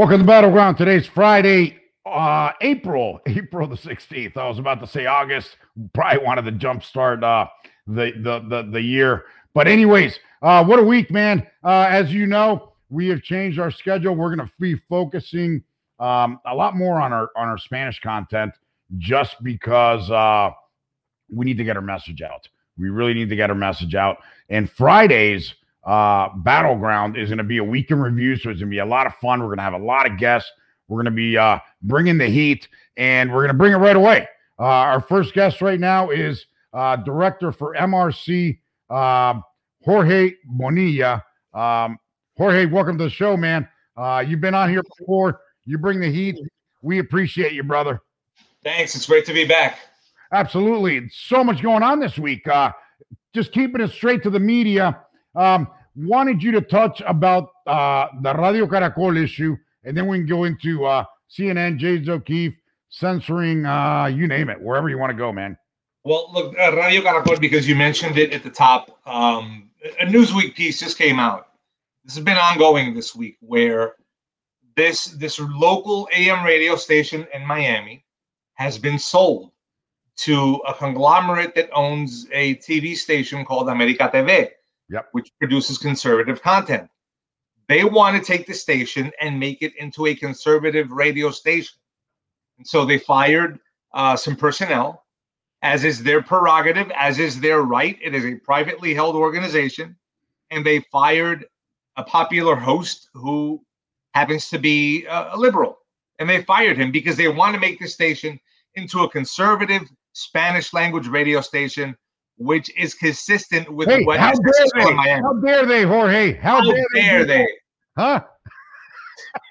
Welcome to the Battleground. Today's Friday, uh, April, April the 16th. I was about to say August. Probably wanted to jumpstart uh the the the, the year. But anyways, uh, what a week, man. Uh, as you know, we have changed our schedule. We're gonna be focusing um a lot more on our on our Spanish content just because uh we need to get our message out. We really need to get our message out. And Fridays, uh, Battleground is going to be a week in review. So it's going to be a lot of fun. We're going to have a lot of guests. We're going to be uh, bringing the heat and we're going to bring it right away. Uh, our first guest right now is uh, director for MRC, um, Jorge Bonilla. Um, Jorge, welcome to the show, man. Uh, you've been on here before. You bring the heat. We appreciate you, brother. Thanks. It's great to be back. Absolutely. So much going on this week. Uh, just keeping it straight to the media. Um, wanted you to touch about uh, the Radio Caracol issue, and then we can go into uh, CNN, James O'Keefe censoring, uh, you name it, wherever you want to go, man. Well, look, uh, Radio Caracol, because you mentioned it at the top, um, a Newsweek piece just came out. This has been ongoing this week, where this this local AM radio station in Miami has been sold to a conglomerate that owns a TV station called America TV, Yep. which produces conservative content. They want to take the station and make it into a conservative radio station. And so they fired uh, some personnel, as is their prerogative, as is their right. It is a privately held organization. And they fired a popular host who happens to be uh, a liberal. And they fired him because they want to make the station into a conservative Spanish language radio station, which is consistent with Hey, what how dare they? Miami. How dare they, Jorge? How, How dare, dare they? Huh?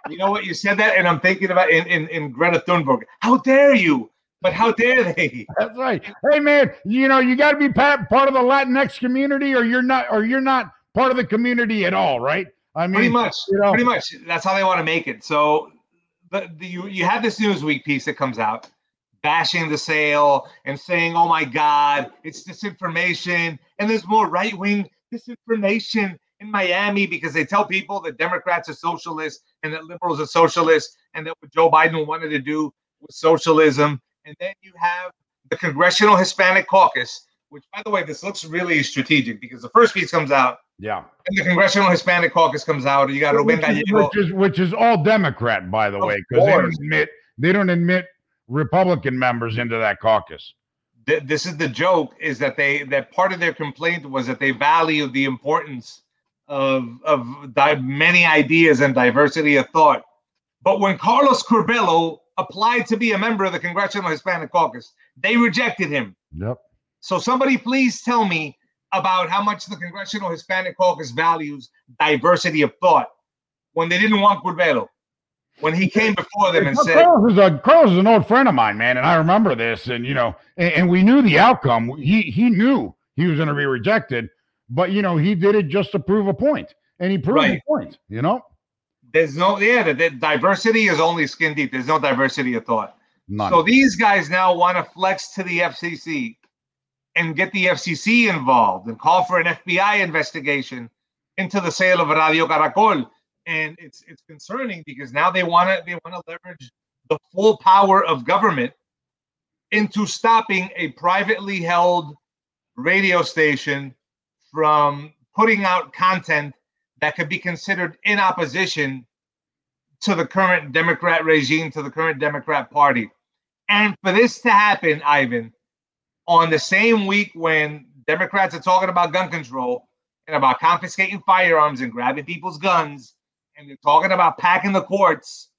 You know what? You said that, and I'm thinking about in, in, in Greta Thunberg. How dare you? But how dare they? That's right. Hey, man, you know you got to be pa- part of the Latinx community, or you're not, or you're not part of the community at all, right? I mean, Pretty much. you know- Pretty much. That's how they want to make it. So the, the you you have this Newsweek piece that comes out bashing the sale and saying, "Oh my God, it's disinformation," and there's more right wing disinformation in Miami because they tell people that Democrats are socialists and that liberals are socialists and that what Joe Biden wanted to do was socialism. And then you have the Congressional Hispanic Caucus, which, by the way, this looks really strategic because the first piece comes out yeah. and the Congressional Hispanic Caucus comes out. You got Ruben which, is, Gallego. which is which is all Democrat, by the Of way, because they don't admit they don't admit Republican members into that caucus. This is the joke: is that they that part of their complaint was that they value the importance of of di- many ideas and diversity of thought. But when Carlos Curbelo applied to be a member of the Congressional Hispanic Caucus, they rejected him. Yep. So somebody please tell me about how much the Congressional Hispanic Caucus values diversity of thought when they didn't want Curbelo. When he came before them and Well, said, Carlos is a Carlos is an old friend of mine, man, and I remember this, and you know, and, and we knew the outcome. He he knew he was going to be rejected, but you know, he did it just to prove a point, and he proved Right. a point. You know, there's no yeah, the, the diversity is only skin deep. There's no diversity of thought. none. So these guys now want to flex to the FCC and get the FCC involved and call for an FBI investigation into the sale of Radio Caracol. And it's it's concerning because now they want to they want to leverage the full power of government into stopping a privately held radio station from putting out content that could be considered in opposition to the current Democrat regime, to the current Democrat Party. And for this to happen, Ivan, on the same week when Democrats are talking about gun control and about confiscating firearms and grabbing people's guns, and they're talking about packing the courts,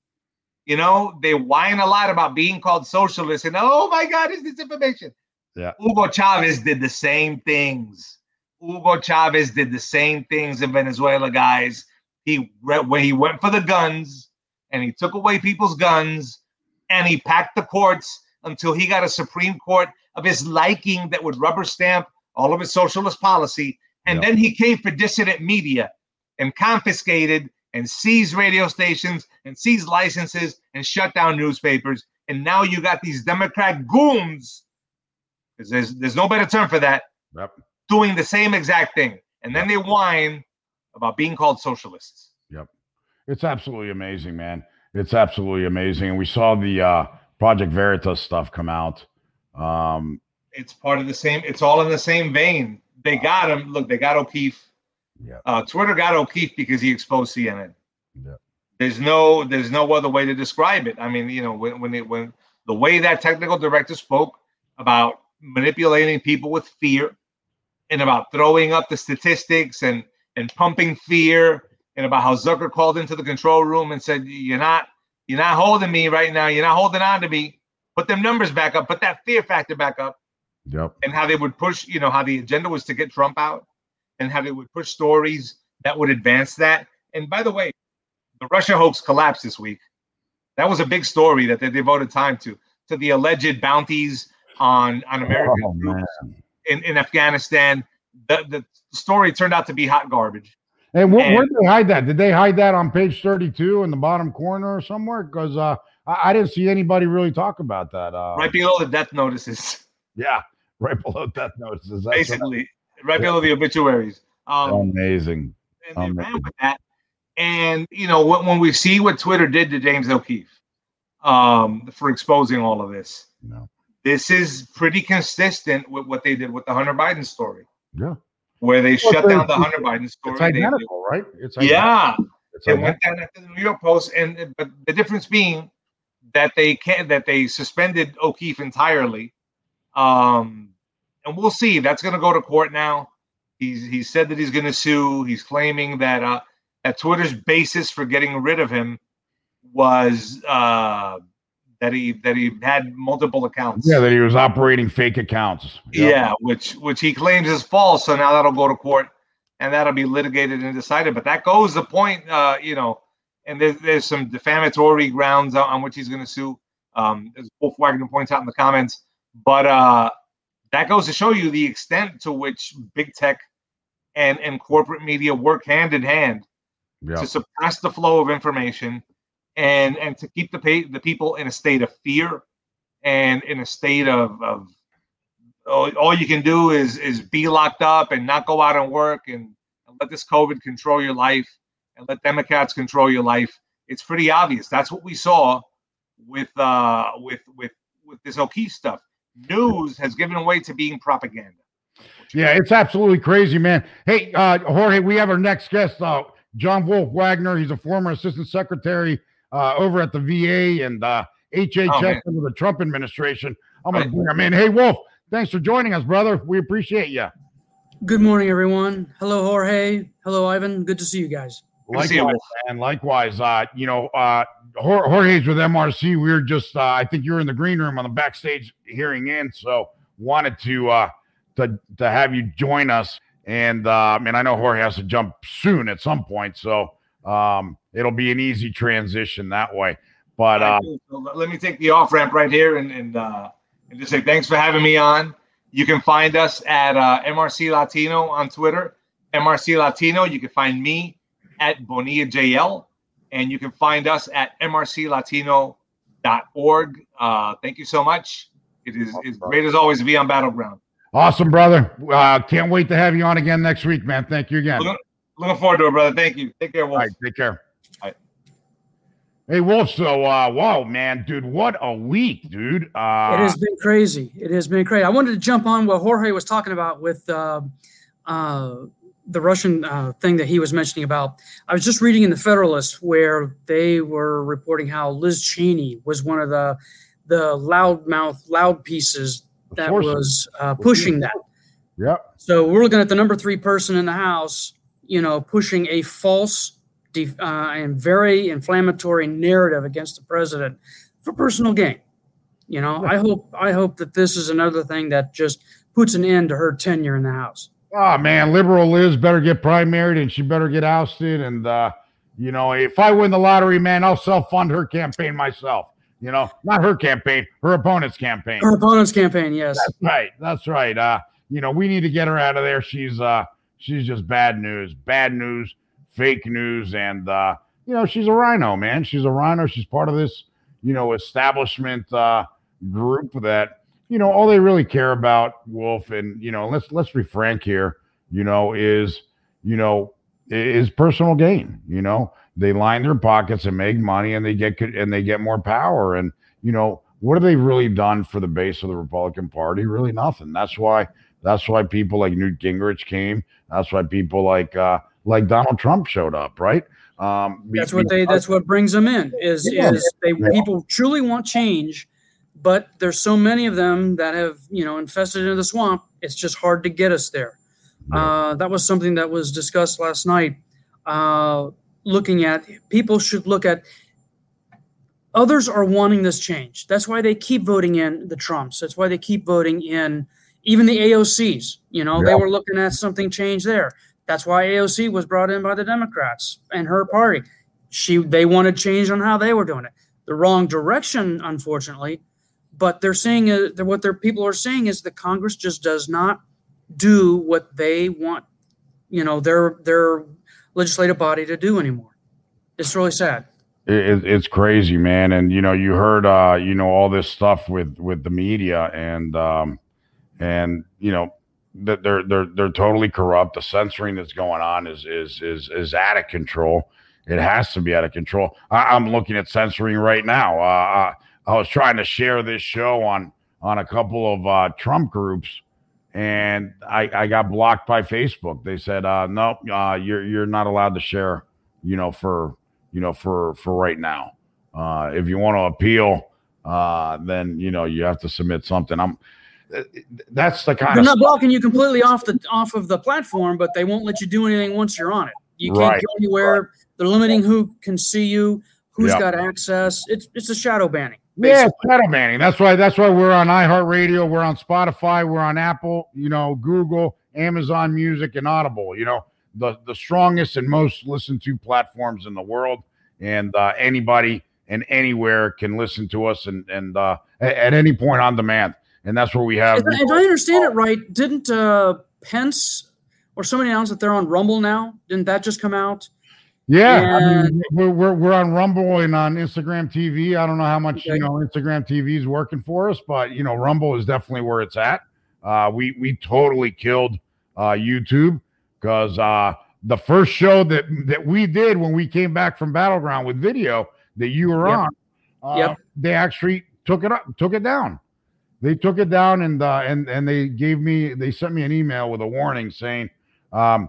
you know, they whine a lot about being called socialist and oh my God, is disinformation. Yeah. Hugo Chavez did the same things. Hugo Chavez did the same things in Venezuela, guys. He when he went for the guns and he took away people's guns and he packed the courts until he got a Supreme Court of his liking that would rubber stamp all of his socialist policy. And then he came for dissident media and confiscated and seize radio stations and seize licenses and shut down newspapers. And now you got these Democrat goons, because there's there's no better term for that, Yep. doing the same exact thing. And then they whine about being called socialists. Yep. It's absolutely amazing, man. It's absolutely amazing. And we saw the uh, Project Veritas stuff come out. Um, it's part of the same. It's all in the same vein. They got him. Look, they got O'Keefe. Yeah. Uh, Twitter got O'Keefe because he exposed CNN. Yeah. There's no there's no other way to describe it. I mean, you know, when when it, when the way that technical director spoke about manipulating people with fear and about throwing up the statistics and and pumping fear and about how Zucker called into the control room and said, "You're not you're not holding me right now. You're not holding on to me. Put them numbers back up. Put that fear factor back up." Yep. And how they would push, you know, how the agenda was to get Trump out, and how they would push stories that would advance that. And by the way, the Russia hoax collapsed this week. That was a big story that they devoted time to, to the alleged bounties on on American Oh, troops man. in, in Afghanistan. The the story turned out to be hot garbage. And where, where did they hide that? Did they hide that on page 32 in the bottom corner or somewhere? Because uh, I, I didn't see anybody really talk about that. Uh, right below the death notices, Yeah, right below death notices. That's basically, right below the obituaries. Um, amazing. and they Um, ran with that. And you know, when, when we see what Twitter did to James O'Keefe um, for exposing all of this, You know. this is pretty consistent with what they did with the Hunter Biden story, Yeah, where they Well, shut down the Hunter Biden story. it's They- identical, right? It's identical. yeah, It's it identical. went down after the New York Post, and but the difference being that they can that they suspended O'Keefe entirely. Um, and we'll see. That's going to go to court now. He's he said that he's going to sue. He's claiming that uh, that Twitter's basis for getting rid of him was uh, that he that he had multiple accounts. Yeah, that he was operating fake accounts. Yep. Yeah, which which he claims is false. So now that'll go to court, and that'll be litigated and decided. But that goes the point, uh, you know. And there's there's some defamatory grounds on, on which he's going to sue. Um, as Wolf Wagner points out in the comments, but uh, that goes to show you the extent to which big tech and and corporate media work hand in hand Yeah. to suppress the flow of information and and to keep the pay, the people in a state of fear and in a state of, of all, all you can do is is be locked up and not go out and work and, and let this covid control your life and let democrats control your life. It's pretty obvious. That's what we saw with uh with with with this o'keefe stuff news has given way to being propaganda Yeah, it's absolutely crazy, man. Hey, uh, Jorge, we have our next guest, uh, John Wolf Wagner. He's a former assistant secretary uh, over at the VA and uh, HHS Oh, under the Trump administration. I'm going Right. to bring him in. Hey, Wolf, thanks for joining us, brother. We appreciate you. Good morning, everyone. Hello, Jorge. Hello, Ivan. Good to see you guys. Good to see you, Likewise, Wolf. man. Likewise, uh, you know, uh, Jor- Jorge's with MRC. We were just, uh, I think you were in the green room on the backstage hearing in, so wanted to uh, to to have you join us. And uh, I mean, I know Jorge has to jump soon at some point, so um, it'll be an easy transition that way. But uh, let me take the off ramp right here and and, uh, and just say thanks for having me on. You can find us at uh, MRC Latino on Twitter, MRC Latino. You can find me at Bonilla JL, and you can find us at mrclatino.org. Uh, thank you so much. It is it's great as always to be on Battleground. awesome, brother. Uh, can't wait to have you on again next week, man. Thank you again. Looking, looking forward to it, brother. Thank you. Take care, All Wolf. right, take care. Hey Wolf, so uh wow, man, dude, what a week, dude. Uh it has been crazy. It has been crazy. I wanted to jump on what Jorge was talking about with uh, uh, the Russian uh, thing that he was mentioning about. I was just reading in the Federalist where they were reporting how Liz Cheney was one of the the loudmouth loud pieces that was uh, pushing that. Yep. So we're looking at the number three person in the House, you know, pushing a false def- uh, and very inflammatory narrative against the president for personal gain. You know, I hope I hope that this is another thing that just puts an end to her tenure in the House. Oh man, liberal Liz better get primaried and she better get ousted. And uh, you know, if I win the lottery, man, I'll self-fund her campaign myself. You know, not her campaign, her opponent's campaign. Her opponent's campaign, yes. That's right. That's right. Uh, you know, we need to get her out of there. She's uh she's just bad news, bad news, fake news, and uh, you know, she's a rhino, man. She's a rhino. She's part of this, you know, establishment uh group that, you know, all they really care about, Wolf, and you know, let's let's be frank here, you know, is you know, is personal gain. You know, they line their pockets and make money, and they get and they get more power. And you know, what have they really done for the base of the Republican Party? Really nothing. That's why that's why people like Newt Gingrich came. That's why people like uh, like Donald Trump showed up, right? Um, that's what they. That's what brings them in. Is yeah. is they people truly want change, but there's so many of them that have you know infested into the swamp. It's just hard to get us there. Uh, that was something that was discussed last night. Uh, looking at people should look at others are wanting this change. That's why they keep voting in the Trumps. That's why they keep voting in even the AOCs. You know, they were looking at something change there. That's why AOC was brought in by the Democrats and her party. She they wanted change on how they were doing it. The wrong direction, unfortunately. But they're saying uh, what their people are saying is the Congress just does not do what they want, you know, their their legislative body to do anymore. It's really sad. It, it's crazy, man. And you know, you heard, uh, you know, all this stuff with with the media, and um, and you know, that they're they're they're totally corrupt. The censoring that's going on is is is is out of control. It has to be out of control. I, am looking at censoring right now. Uh, I, was trying to share this show on on a couple of uh, Trump groups and I, I got blocked by Facebook. They said, uh, "No, uh, you're you're not allowed to share." You know, for you know, for for right now. Uh, if you want to appeal, uh, then you know you have to submit something. I'm. That's the kind. Of they're not blocking you completely off the off of the platform, but they won't let you do anything once you're on it. You can't right. go anywhere. Right. They're limiting who can see you, who's yep. got access. It's it's a shadow banning. Basically. Yeah, shadow banning. That's why. That's why we're on iHeartRadio. We're on Spotify. We're on Apple. You know, Google, Amazon Music, and Audible. You know, the the strongest and most listened to platforms in the world, and uh, anybody and anywhere can listen to us and and uh, at, at any point on demand. And that's where we have. If, if I understand it right, didn't uh, Pence or somebody announce that they're on Rumble now? Didn't that just come out? Yeah, I mean, we're, we're, we're on Rumble and on Instagram TV. I don't know how much okay. you know Instagram TV is working for us, but you know Rumble is definitely where it's at. Uh, we we totally killed uh, YouTube because uh, the first show that that we did when we came back from Battleground with video that you were yep. on, uh, yep. they actually took it up, took it down. They took it down and uh, and and they gave me they sent me an email with a warning saying. Um,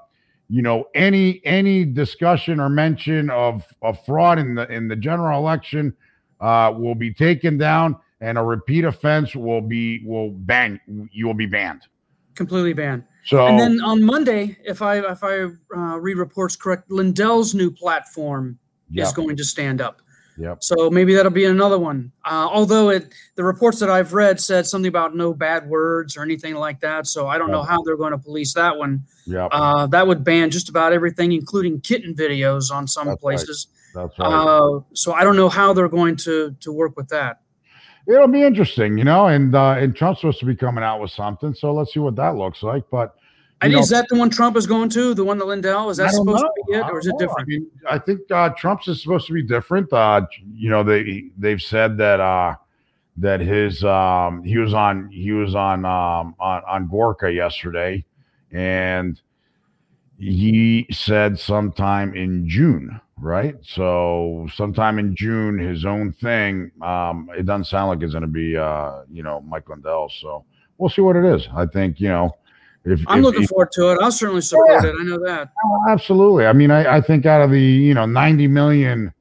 you know any any discussion or mention of, of fraud in the in the general election uh, will be taken down and a repeat offense will be will ban you will be banned. Completely banned. So and then on monday if i if i uh, read reports correct lindell's new platform yep. is going to stand up Yep. So maybe that'll be another one. Uh, although it, the reports that I've read said something about no bad words or anything like that. So I don't yep. know how they're going to police that one. Yeah. Uh, that would ban just about everything, including kitten videos on some That's places. Right. That's right. Uh, so I don't know how they're going to to work with that. It'll be interesting, you know, and uh, and Trump's supposed to be coming out with something. So let's see what that looks like. But and is that the one Trump is going to? The one that Lindell is that supposed know. to be it, or is it different? I, mean, I think uh, Trump's is supposed to be different. Uh, you know, they they've said that uh, that his um, he was on he was on um, on on Gorka yesterday, and he said sometime in June, right? So sometime in June, his own thing. Um, it doesn't sound like it's going to be uh, you know Mike Lindell. So we'll see what it is. I think you know if, I'm if looking he, forward to it. I'll certainly support yeah, it. I know that. Absolutely. I mean, I, I think out of the you know 90 million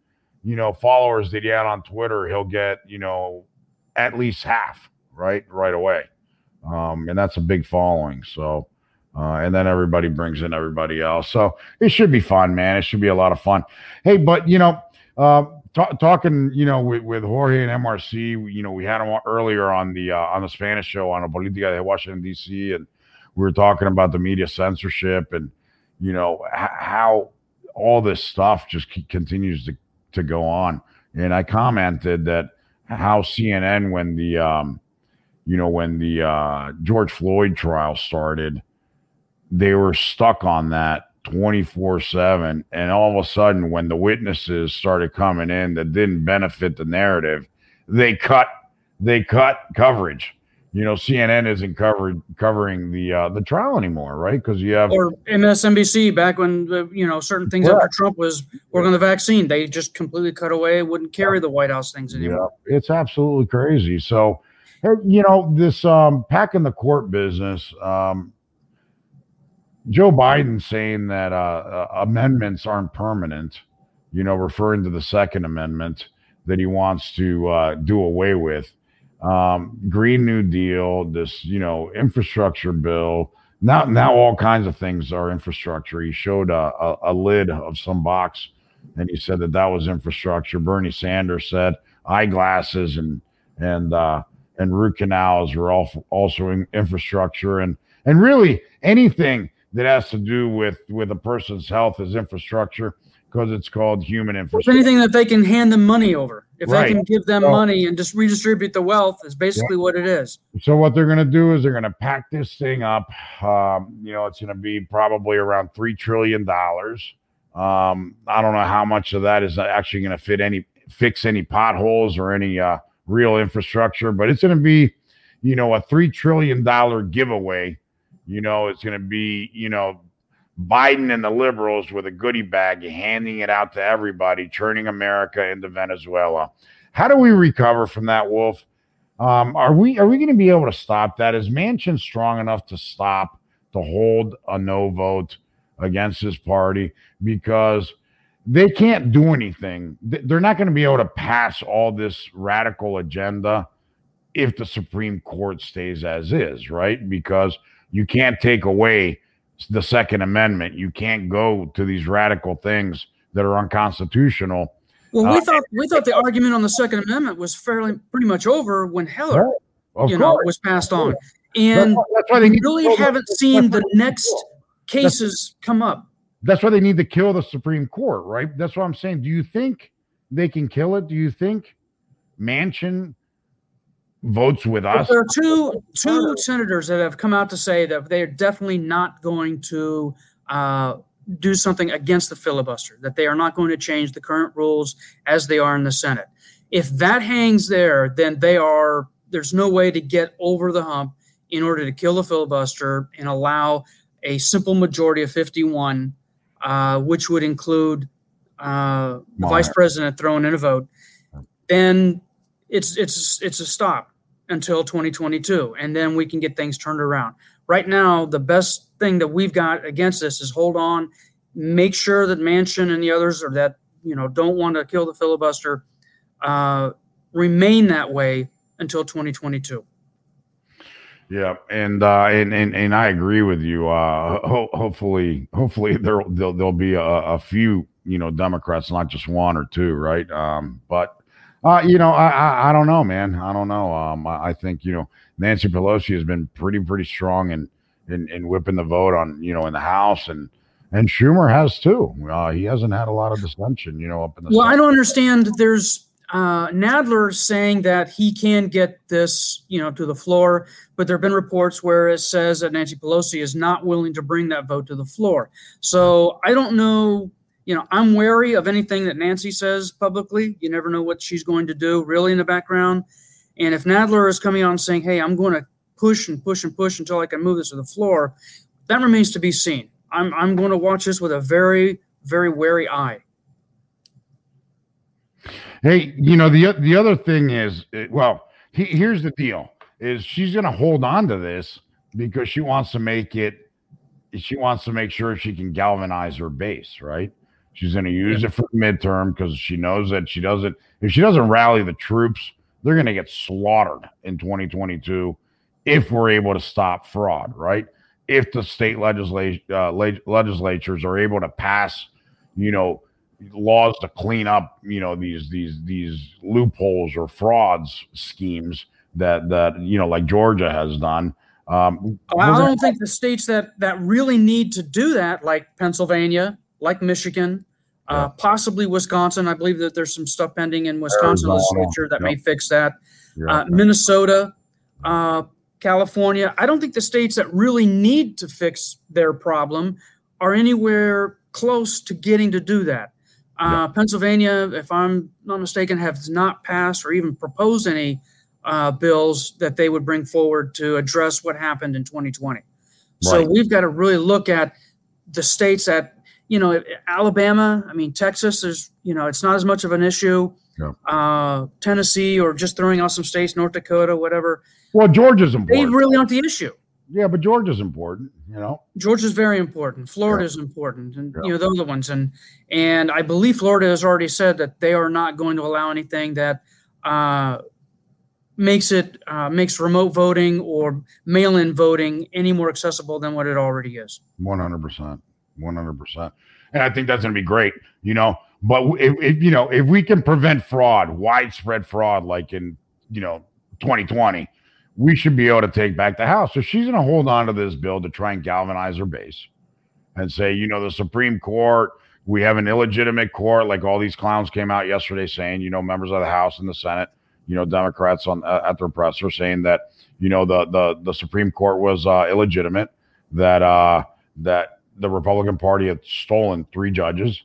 you know followers that he had on Twitter, he'll get you know at least half right right away, um, and that's a big following. So. Uh, and then everybody brings in everybody else. So it should be fun, man. It should be a lot of fun. Hey, but you know, uh, t- talking, you know, with, with Jorge and MRC, you know, we had him earlier on the uh, on the Spanish show on a Politica de Washington D.C. and we were talking about the media censorship and you know how all this stuff just continues to, to go on. And i commented that how cnn when the um you know when the uh george floyd trial started they were stuck on that 24 7 and all of a sudden when the witnesses started coming in that didn't benefit the narrative they cut they cut coverage you know CNN isn't covered covering the uh, the trial anymore, right? Because you have or MSNBC back when the, you know certain things after Trump was working on the vaccine, they just completely cut away, wouldn't carry the White House things anymore. Yeah, it's absolutely crazy. So, you know, this um, packing the court business. Um, Joe Biden saying that uh, uh, amendments aren't permanent, you know, referring to the Second Amendment that he wants to uh, do away with um, Green New Deal, this you know infrastructure bill. Now, now all kinds of things are infrastructure. He showed a, a, a lid of some box, and he said that that was infrastructure. Bernie Sanders said eyeglasses and and uh, and root canals are all also in infrastructure, and and really anything that has to do with with a person's health is infrastructure because it's called human infrastructure. Anything that they can hand them money over, if right. they can give them so, money and just redistribute the wealth, is basically yeah. what it is. So what they're going to do is they're going to pack this thing up. Um, you know, it's going to be probably around three trillion dollars. Um, I don't know how much of that is actually going to fit any fix any potholes or any uh, real infrastructure, but it's going to be, you know, a three trillion dollar giveaway. You know, it's going to be, you know, Biden and the liberals with a goodie bag, handing it out to everybody, turning America into Venezuela. How do we recover from that, Wolf? Um, are we are we going to be able to stop that? Is Manchin strong enough to stop to hold a no vote against his party? Because they can't do anything. They're not going to be able to pass all this radical agenda if the Supreme Court stays as is, right? Because you can't take away the Second Amendment. You can't go to these radical things that are unconstitutional. Well, we uh, thought we thought the argument on the Second Amendment was fairly pretty much over when Heller, you know, was passed on, and that's why they really haven't seen the next cases come up. That's why they need to kill the Supreme Court, right? That's what I'm saying. Do you think they can kill it? Do you think Manchin votes with us. There are two two senators that have come out to say that they are definitely not going to uh, do something against the filibuster. That they are not going to change the current rules as they are in the Senate. If that hangs there, then they are. There's no way to get over the hump in order to kill the filibuster and allow a simple majority of 51, uh, which would include uh, the vice president throwing in a vote. Then it's it's it's a stop until 2022, and then we can get things turned around. Right now, the best thing that we've got against this is hold on, make sure that Manchin and the others are that you know don't want to kill the filibuster, uh, remain that way until 2022. Yeah, and uh, and and and I agree with you. Uh, ho- hopefully, hopefully there there'll, be a, a, few you know Democrats, not just one or two, right? Um, but uh, you know, I, I, I don't know, man. I don't know. Um, I, I, think you know Nancy Pelosi has been pretty pretty strong in, in in whipping the vote on you know in the House and and Schumer has too. Uh, he hasn't had a lot of dissension, you know, up in the. Well, Senate. I don't understand. There's uh, Nadler saying that he can get this, you know, to the floor, but there have been reports where it says that Nancy Pelosi is not willing to bring that vote to the floor. So I don't know you know, I'm wary of anything that Nancy says publicly. You never know what she's going to do really in the background. And if Nadler is coming on saying, hey, I'm going to push and push and push until I can move this to the floor, that remains to be seen. I'm, I'm going to watch this with a very, very wary eye. Hey, you know, the, the other thing is, uh, well, he, here's the deal is she's going to hold on to this because she wants to make it she wants to make sure she can galvanize her base, right? She's going to use it for midterm because she knows that she doesn't. If she doesn't rally the troops, they're going to get slaughtered in 2022 if we're able to stop fraud, right? If the state legislat- uh, legislatures are able to pass, you know, laws to clean up, you know, these these these loopholes or frauds schemes that that you know, like Georgia has done. Um, I don't think the states that that really need to do that, like Pennsylvania, like Michigan, uh, possibly Wisconsin. I believe that there's some stuff pending in Wisconsin Arizona. legislature that yep. may fix that. Uh, Minnesota, uh, California. I don't think the states that really need to fix their problem are anywhere close to getting to do that. Uh, yep. Pennsylvania, if I'm not mistaken, has not passed or even proposed any uh, bills that they would bring forward to address what happened in 2020. So we've got to really look at the states that you know Alabama. I mean Texas. There's you know it's not as much of an issue. Yeah. Uh, Tennessee or just throwing out some states, North Dakota, whatever. Well, Georgia's important. They really aren't the issue. yeah, but Georgia's important. You know. Georgia's very important. Florida is important, and you know the ones. And and I believe Florida has already said that they are not going to allow anything that uh, makes it uh, makes remote voting or mail-in voting any more accessible than what it already is. One hundred percent, one hundred percent, and I think that's going to be great. You know, but if, if you know if we can prevent fraud, widespread fraud, like in you know 2020, we should be able to take back the House. So she's going to hold on to this bill to try and galvanize her base, and say, you know, the Supreme Court, we have an illegitimate court, like all these clowns came out yesterday saying, you know, members of the House and the Senate, you know, Democrats on uh, at their presser saying that you know the the the Supreme Court was uh, illegitimate, that uh, that the Republican Party had stolen three judges,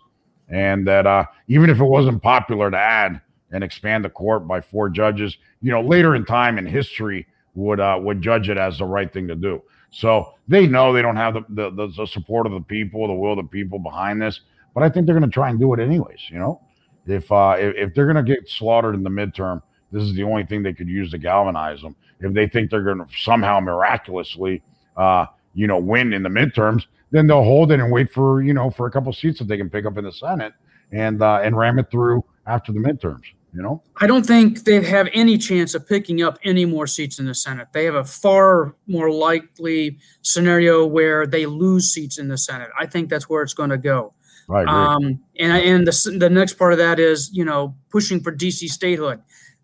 and that uh, even if it wasn't popular to add and expand the court by four judges, you know, later in time in history would uh, would judge it as the right thing to do. So they know they don't have the, the, the, support of the people, the will of the people behind this, but I think they're going to try and do it anyways. You know, if uh, if, if they're going to get slaughtered in the midterm, this is the only thing they could use to galvanize them. If they think they're going to somehow miraculously, uh, you know, win in the midterms, then they'll hold it and wait for you know for a couple seats that they can pick up in the Senate and uh, and ram it through after the midterms. You know, I don't think they have any chance of picking up any more seats in the Senate. They have a far more likely scenario where they lose seats in the Senate. I think that's where it's going to go. Right. Um, and and the the next part of that is you know pushing for DC statehood.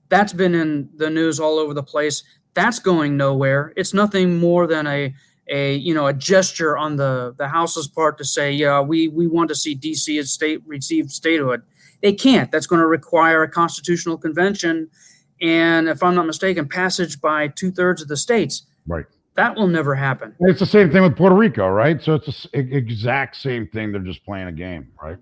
That's been in the news all over the place. That's going nowhere. It's nothing more than a a you know a gesture on the the House's part to say yeah we we want to see DC as state receive statehood. They can't. That's going to require a constitutional convention, and if I'm not mistaken, passage by two thirds of the states. Right. That will never happen. It's the same thing with Puerto Rico, right? So it's the exact same thing. They're just playing a game, right?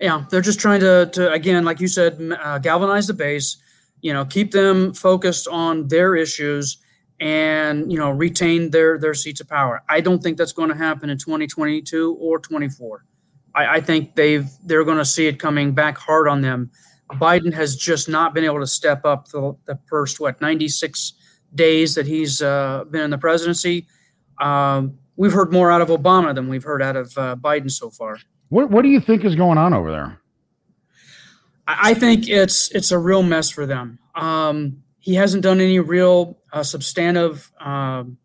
Yeah, they're just trying to, to again, like you said, uh, galvanize the base. You know, keep them focused on their issues, and you know, retain their their seats of power. I don't think that's going to happen in 2022 or 24. I, I think they've they're going to see it coming back hard on them. Biden has just not been able to step up the, the first what 96 days that he's uh, been in the presidency. Um, we've heard more out of Obama than we've heard out of uh, Biden so far. What What do you think is going on over there? I I think it's it's a real mess for them. Um, he hasn't done any real substantive um,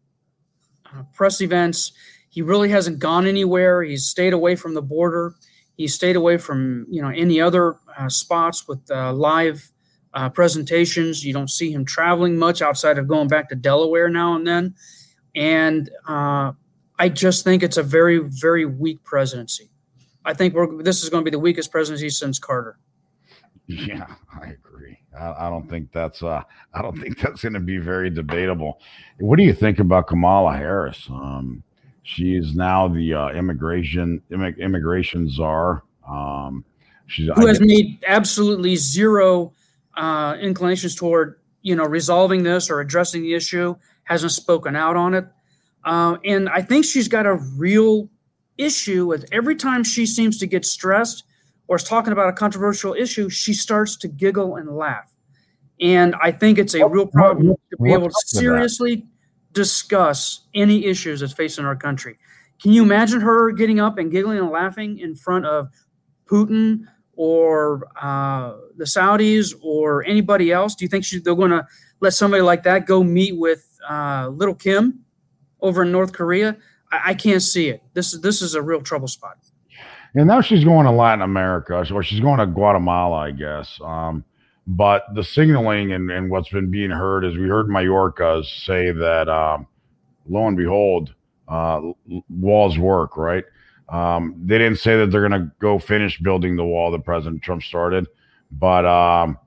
uh, press events. He really hasn't gone anywhere. He's stayed away from the border. He's stayed away from you know any other uh, spots with uh, live uh, presentations. You don't see him traveling much outside of going back to Delaware now and then. And uh, I just think it's a very very weak presidency. I think this is going to be the weakest presidency since Carter. Yeah, I agree. I, I don't think that's uh I don't think that's going to be very debatable. What do you think about Kamala Harris? Um, she is now the uh, immigration immig- immigration czar. Um, she's who has made absolutely zero uh, inclinations toward you know resolving this or addressing the issue hasn't spoken out on it uh, and i think she's got a real issue with every time she seems to get stressed or is talking about a controversial issue she starts to giggle and laugh and i think it's a real problem to be able to seriously discuss any issues that's facing our country can you imagine her getting up and giggling and laughing in front of Putin or uh, the Saudis or anybody else? Do you think she, they're going to let somebody like that go meet with uh, Little Kim over in North Korea? I, I can't see it. This is this is a real trouble spot. And now she's going to Latin America, or she's going to Guatemala, I guess. Um, but the signaling and, and what's been being heard is we heard Mallorca say that, um, lo and behold, uh, walls work, right? Um, they didn't say that they're going to go finish building the wall that President Trump started, but um,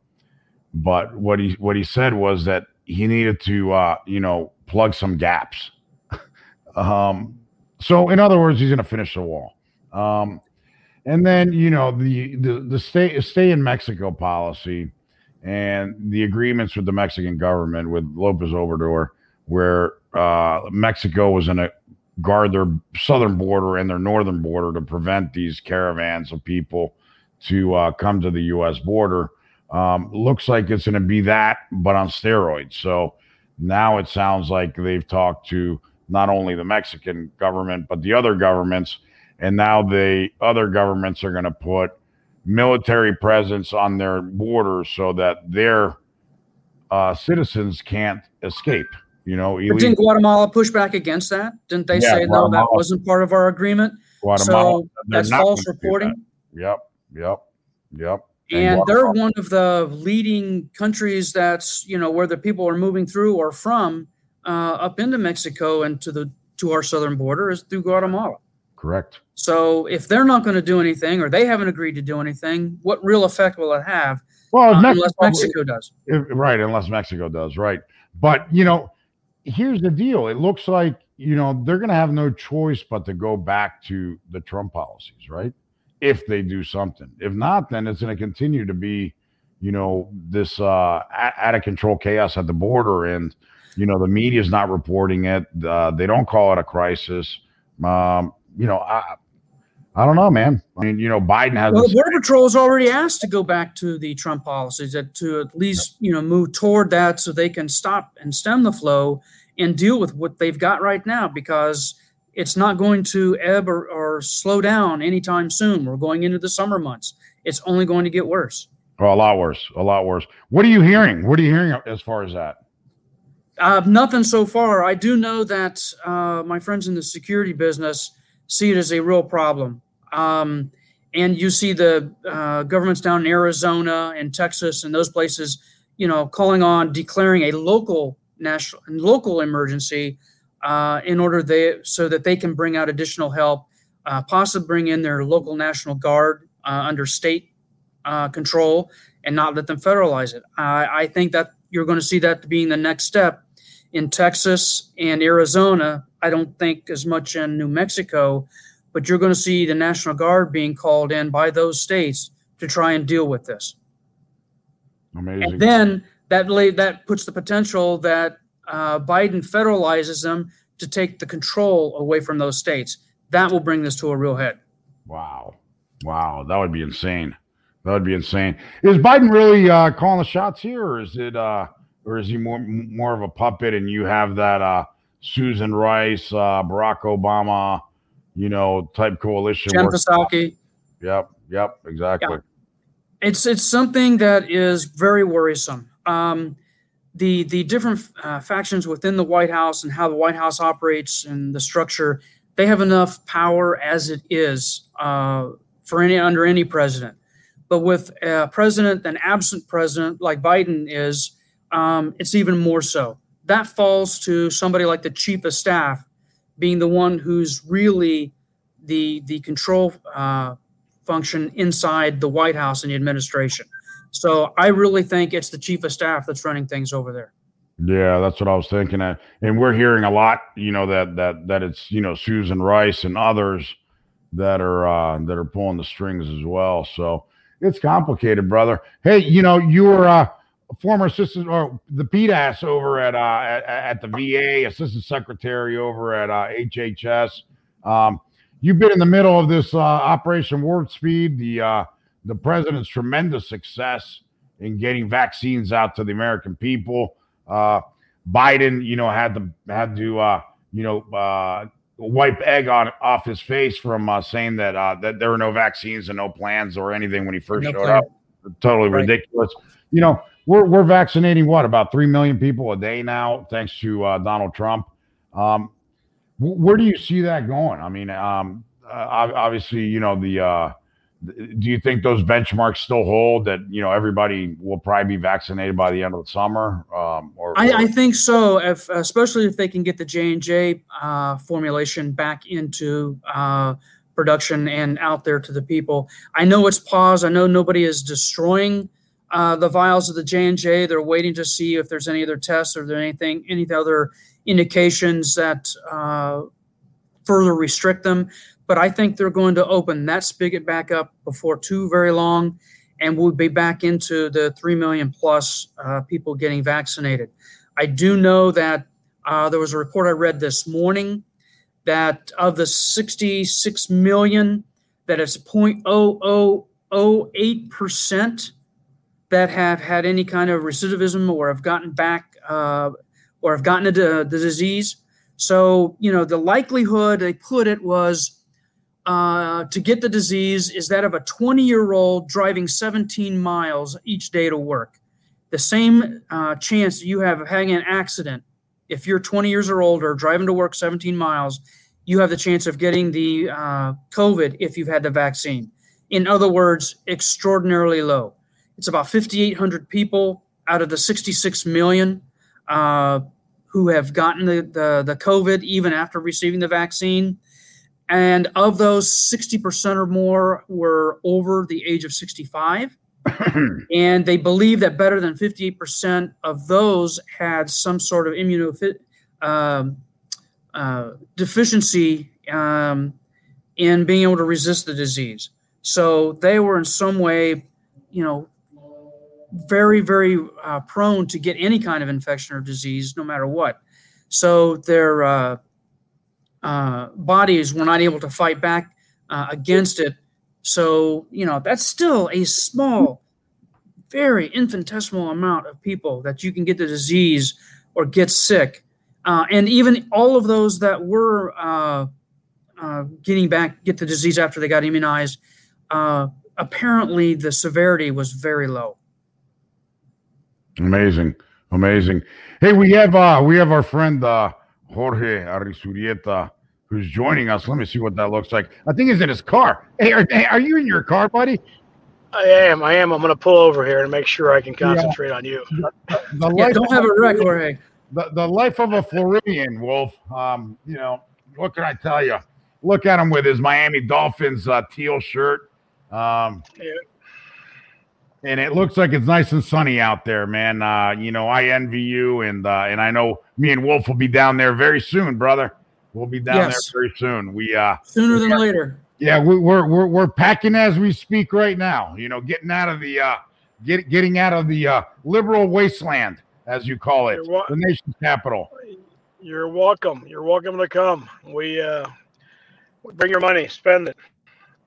but what he what he said was that he needed to uh, you know plug some gaps. um, so in other words, he's going to finish the wall. Um, and then you know the the the stay stay in Mexico policy and the agreements with the Mexican government with Lopez Obrador, where uh, Mexico was going to guard their southern border and their northern border to prevent these caravans of people to uh, come to the U.S. border. Um, looks like it's going to be that, but on steroids. So now it sounds like they've talked to not only the Mexican government, but the other governments. And now the other governments are going to put military presence on their borders so that their uh, citizens can't escape. You know, didn't Guatemala push back against that? Didn't they yeah, say Guatemala, no, that wasn't part of our agreement? Guatemala, so that's false reporting. That. Yep, yep, yep. And, and they're one of the leading countries that's you know where the people are moving through or from uh, up into Mexico and to the to our southern border is through Guatemala. Correct. So if they're not going to do anything or they haven't agreed to do anything, what real effect will it have? Well, uh, Mexico, unless Mexico does. Right, unless Mexico does, right. But you know, here's the deal. It looks like, you know, they're going to have no choice but to go back to the Trump policies, right? If they do something. If not, then it's going to continue to be, you know, this uh, out of control chaos at the border. And, you know, the media is not reporting it. Uh, they don't call it a crisis. Um, you know, I, I don't know, man. I mean, you know, Biden has. Well, Border Patrol has already asked to go back to the Trump policies, that to at least you know move toward that, so they can stop and stem the flow and deal with what they've got right now, because it's not going to ebb or, or slow down anytime soon. We're going into the summer months. It's only going to get worse. Well, a lot worse. A lot worse. What are you hearing? What are you hearing as far as that? Uh, nothing so far. I do know that uh, my friends in the security business see it as a real problem. Um, and you see the uh, governments down in Arizona and Texas and those places, you know, calling on declaring a local national and local emergency uh, in order they so that they can bring out additional help, uh, possibly bring in their local national guard uh, under state uh, control and not let them federalize it. I think that you're going to see that being the next step in Texas and Arizona I don't think as much in New Mexico, but you're going to see the National Guard being called in by those states to try and deal with this. Amazing. And then that that puts the potential that uh, Biden federalizes them to take the control away from those states. That will bring this to a real head. Wow, wow, that would be insane. That would be insane. Is Biden really uh, calling the shots here, or is it, uh, or is he more more of a puppet, and you have that uh, Susan Rice, uh, Barack Obama, you know, type coalition. Jen Psaki. Yep, yep, exactly. Yeah. It's it's something that is very worrisome. Um, the the different uh, factions within the White House and how the White House operates and the structure, they have enough power as it is uh, for any under any president. But with a president, an absent president like Biden is, um, it's even more so that falls to somebody like the chief of staff being the one who's really the the control uh, function inside the White House and the administration. So I really think it's the chief of staff that's running things over there. Yeah, that's what I was thinking. And we're hearing a lot, you know, that that that it's you know Susan Rice and others that are uh, that are pulling the strings as well. So it's complicated, brother. Hey, you know, you were uh, former assistant or the PDAS over at, uh, at, at the VA, assistant secretary over at uh, HHS. Um, you've been in the middle of this uh, Operation Warp Speed, the uh, the president's tremendous success in getting vaccines out to the American people. Uh, Biden, you know, had to had to uh, you know uh, wipe egg on off his face from uh, saying that uh, that there were no vaccines and no plans or anything when he first no showed plan. up. Totally right. ridiculous. You know, we're we're vaccinating what about three million people a day now, thanks to uh, Donald Trump. Um, where do you see that going? I mean, um, uh, obviously, you know the. Uh, do you think those benchmarks still hold that you know everybody will probably be vaccinated by the end of the summer? Um, or, I, or? I, think so, if, especially if they can get the J and J uh, formulation back into uh, production and out there to the people. I know it's paused. I know nobody is destroying uh, the vials of the J and J. They're waiting to see if there's any other tests or there anything, any other indications that uh, further restrict them. But I think they're going to open that spigot back up before too very long, and we'll be back into the 3 million plus uh, people getting vaccinated. I do know that uh, there was a report I read this morning that of the 66 million, that it's 0.0008% that have had any kind of recidivism or have gotten back uh, or have gotten the, the disease. So, you know, the likelihood they put it was uh, to get the disease is that of a 20 year old driving 17 miles each day to work. The same uh, chance you have of having an accident if you're 20 years or older driving to work 17 miles, you have the chance of getting the uh, COVID if you've had the vaccine. In other words, extraordinarily low. It's about 5,800 people out of the 66 million uh, who have gotten the, the, the COVID even after receiving the vaccine. And of those, 60% or more were over the age of 65. and they believe that better than 58% of those had some sort of immunodeficiency um, uh, deficiency um, in being able to resist the disease. So they were in some way, you know, very, very uh, prone to get any kind of infection or disease, no matter what. So their uh, uh, bodies were not able to fight back uh, against it. So, you know, that's still a small, very infinitesimal amount of people that you can get the disease or get sick. Uh, and even all of those that were uh, getting back, get the disease after they got immunized, apparently the severity was very low. Amazing, amazing. Hey, we have uh, we have our friend uh, Jorge Arrizurieta who's joining us. Let me see what that looks like. I think he's in his car. Hey, are, are you in your car, buddy? I am. I am. I'm going to pull over here and make sure I can concentrate yeah. on you. The, the yeah, don't have a wreck, Jorge. The, the life of a Floridian, Wolf. Um, you know, what can I tell you? Look at him with his Miami Dolphins uh, teal shirt. Um, yeah and it looks like it's nice and sunny out there, man. Uh, you know, I envy you, and uh, and I know me and Wolf will be down there very soon, brother. We'll be down yes. there very soon. We uh sooner than later. Yeah, we, we're we're we're packing as we speak right now. You know, getting out of the uh, get getting out of the uh, liberal wasteland, as you call it, wa- the nation's capital. You're welcome. You're welcome to come. We uh, bring your money, spend it.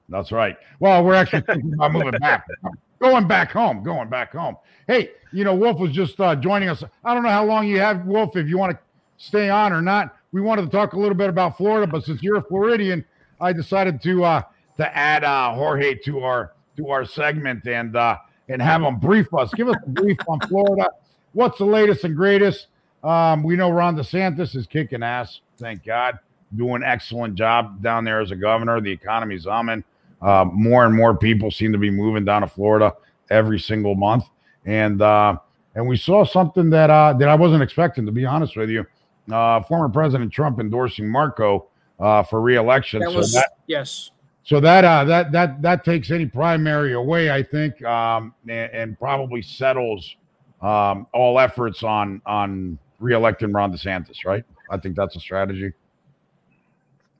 That's right. Well, we're actually thinking about moving back going back home, going back home. Hey, you know, Wolf was just uh, joining us. I don't know how long you have, Wolf, if you want to stay on or not. We wanted to talk a little bit about Florida, but since you're a Floridian, I decided to uh, to add uh, Jorge to our to our segment and uh, and have him brief us. Give us a brief on Florida. What's the latest and greatest? Um, we know Ron DeSantis is kicking ass. Thank God, doing excellent job down there as a governor. The economy's humming. Uh, more and more people seem to be moving down to Florida every single month, and uh, and we saw something that uh, that I wasn't expecting, to be honest with you. Uh, former President Trump endorsing Marco uh, for reelection. That was, so that, yes. So that uh, that that that takes any primary away, I think, um, and, and, probably settles um, all efforts on on reelecting Ron DeSantis. Right? I think that's a strategy.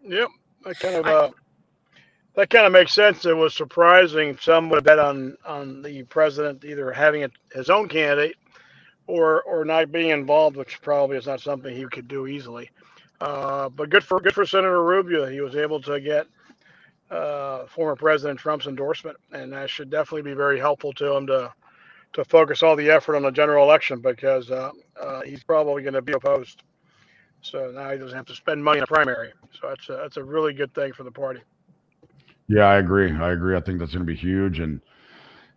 Yep, I kind of. Uh, that kind of makes sense. It was surprising some would bet on on the president either having his own candidate or or not being involved, which probably is not something he could do easily. Uh, but good for good for Senator Rubio. He was able to get uh, former President Trump's endorsement, and that should definitely be very helpful to him to to focus all the effort on the general election because uh, uh he's probably going to be opposed. So now he doesn't have to spend money in a primary. So that's a, that's a really good thing for the party. Yeah, I agree. I agree. I think that's going to be huge, and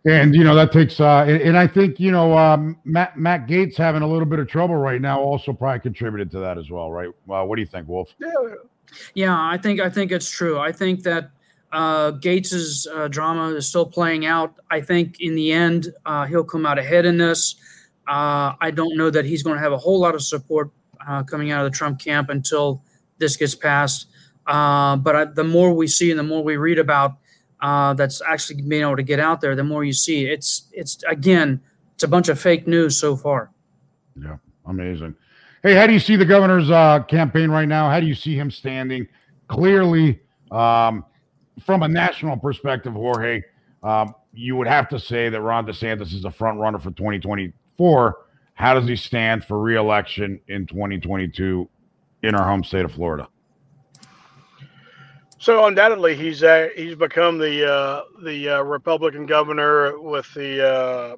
and you know that takes. uh And, and I think you know um, Matt Matt Gaetz having a little bit of trouble right now also probably contributed to that as well, right? Well, what do you think, Wolf? Yeah, yeah. I think I think it's true. I think that uh, Gaetz's uh, drama is still playing out. I think in the end uh, he'll come out ahead in this. Uh, I don't know that he's going to have a whole lot of support uh, coming out of the Trump camp until this gets passed. Uh, but I, the more we see and the more we read about uh, that's actually being able to get out there, the more you see. It's it's again, it's a bunch of fake news so far. Yeah, amazing. Hey, how do you see the governor's uh, campaign right now? How do you see him standing? Clearly, um, from a national perspective, Jorge, um, you would have to say that Ron DeSantis is a front runner for 2024. How does he stand for reelection in 2022 in our home state of Florida? So undoubtedly, he's he's become the uh, the uh, Republican governor with the uh,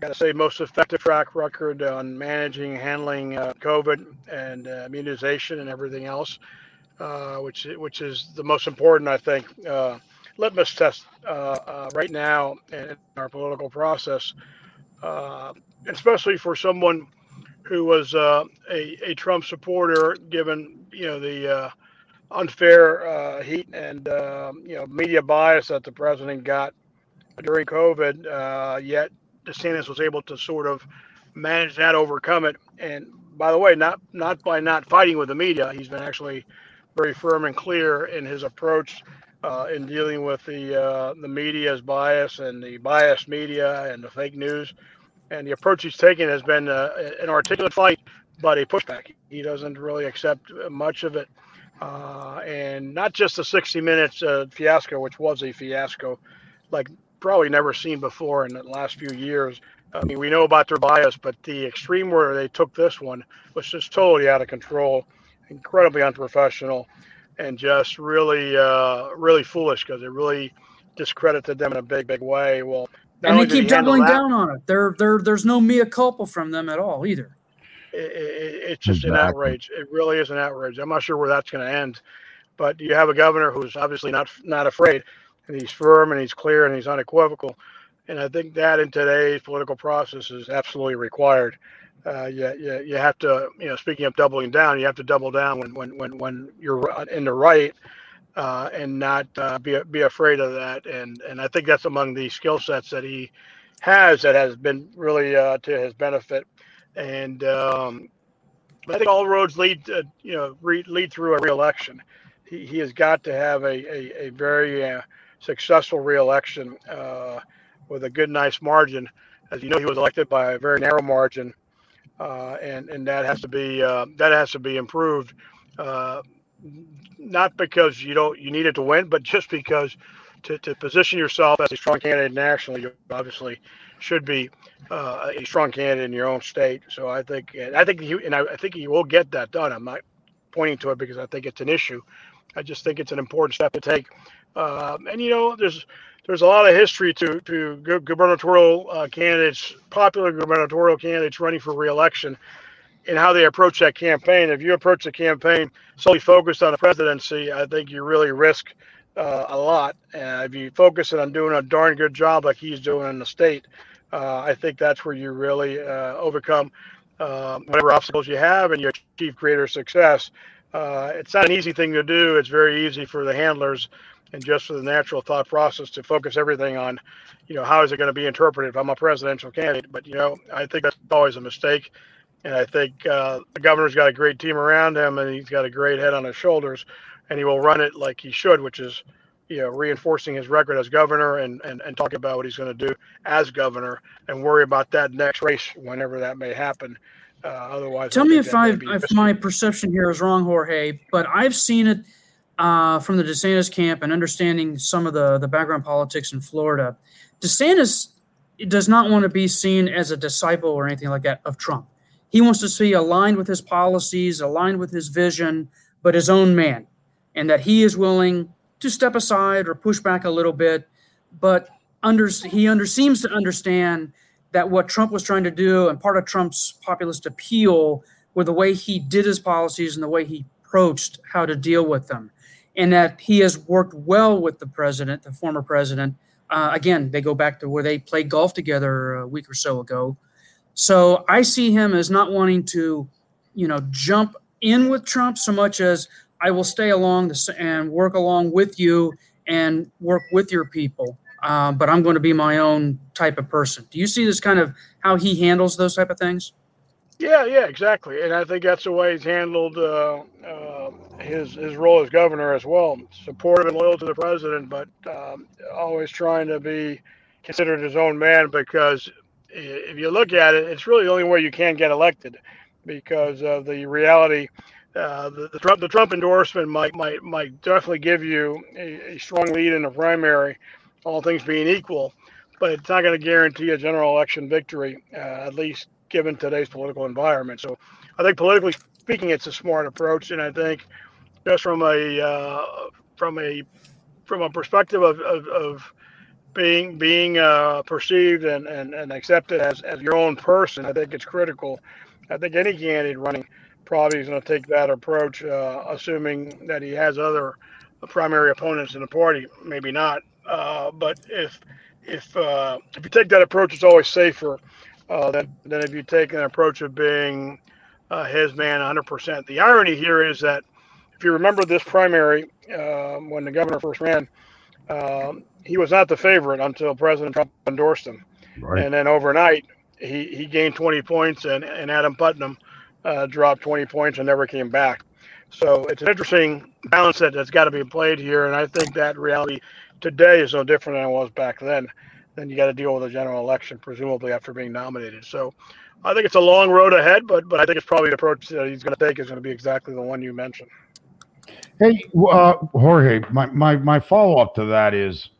got to say most effective track record on managing, handling uh, COVID and uh, immunization and everything else, which which is the most important, I think, litmus test right now in our political process, especially for someone who was a, a Trump supporter, given you know the unfair uh, heat and uh, you know media bias that the president got during COVID. Uh, yet DeSantis was able to sort of manage that, overcome it. And by the way, not not by not fighting with the media, he's been actually very firm and clear in his approach uh, in dealing with the uh, the media's bias and the biased media and the fake news. And the approach he's taken has been uh, an articulate fight, but a pushback. He doesn't really accept much of it uh, and not just the 60 minutes uh, fiasco, which was a fiasco, like probably never seen before in the last few years. I mean, we know about their bias, but the extreme where they took this one was just totally out of control, incredibly unprofessional, and just really, uh, really foolish because it really discredited them in a big, big way. Well, and they keep doubling down on it. There, there, there's no mea culpa from them at all either it, it, it's just exactly. an outrage. It really is an outrage. I'm not sure where that's going to end, but you have a governor who's obviously not not afraid, and he's firm and he's clear and he's unequivocal, and I think that in today's political process is absolutely required. Uh, you, you, you have to, you know, speaking of doubling down, you have to double down when when when, when you're in the right. Uh, and not uh, be be afraid of that, and and I think that's among the skill sets that he has that has been really uh, to his benefit and um, I think all roads lead, to, you know, re- lead through a reelection. He, he has got to have a a, a very uh, successful reelection uh, with a good, nice margin. As you know, he was elected by a very narrow margin, uh, and and that has to be uh, that has to be improved. Uh, not because you don't you need it to win, but just because to, to position yourself as a strong candidate nationally, you obviously should be uh, a strong candidate in your own state. So I think, I think you, and I, I think you will get that done. I'm not pointing to it because I think it's an issue. I just think it's an important step to take. Um, and you know, there's there's a lot of history to to gubernatorial uh, candidates, popular gubernatorial candidates running for reelection, and how they approach that campaign. If you approach the campaign solely focused on the presidency, I think you really risk uh, a lot. And if you focus it on doing a darn good job like he's doing in the state, uh, I think that's where you really uh, overcome uh, whatever obstacles you have and you achieve greater success. Uh, it's not an easy thing to do. It's very easy for the handlers and just for the natural thought process to focus everything on, you know, how is it going to be interpreted if I'm a presidential candidate? But, you know, I think that's always a mistake. And I think uh, the governor's got a great team around him and he's got a great head on his shoulders and he will run it like he should, which is – you know, reinforcing his record as governor and, and, and talking about what he's going to do as governor and worry about that next race whenever that may happen. Uh, otherwise, tell me if I if my perception here is wrong, Jorge, but I've seen it uh, from the DeSantis camp and understanding some of the the background politics in Florida. DeSantis does not want to be seen as a disciple or anything like that of Trump. He wants to see aligned with his policies, aligned with his vision, but his own man, and that he is willing to step aside or push back a little bit, but under, he under seems to understand that what Trump was trying to do and part of Trump's populist appeal were the way he did his policies and the way he approached how to deal with them, and that he has worked well with the president, the former president. Uh, again, they go back to where they played golf together a week or so ago. So I see him as not wanting to, you know, jump in with Trump so much as I will stay along the, and work along with you and work with your people. Uh, but I'm going to be my own type of person. Do you see this kind of how he handles those type of things? Yeah, yeah, exactly. And I think that's the way he's handled uh, uh, his his role as governor as well. Supportive and loyal to the president, but um, always trying to be considered his own man. Because if you look at it, it's really the only way you can get elected, because of the reality uh, the, the, Trump the Trump endorsement might might might definitely give you a, a, strong lead in the primary, all things being equal. but it's not going to guarantee a general election victory, uh, at least given today's political environment. So I think politically speaking, it's a smart approach, and I think just from a uh, from a from a perspective of, of, of being being uh, perceived and, and, and accepted as, as your own person, I think it's critical. I think any candidate running probably is going to take that approach, uh, assuming that he has other primary opponents in the party. Maybe not, uh, but if if uh, if you take that approach, it's always safer uh, than than if you take an approach of being uh, his man 100%. The irony here is that if you remember this primary um, when the governor first ran, um, he was not the favorite until President Trump endorsed him, right. and then overnight he he gained 20 points, and and Adam Putnam uh, dropped 20 points and never came back. So it's an interesting balance that, that's got to be played here, and I think that reality today is no different than it was back then. Then you got to deal with a general election, presumably after being nominated. So I think it's a long road ahead, but but I think it's probably the approach that he's going to take is going to be exactly the one you mentioned. Hey, uh, Jorge, my, my, my follow up to that is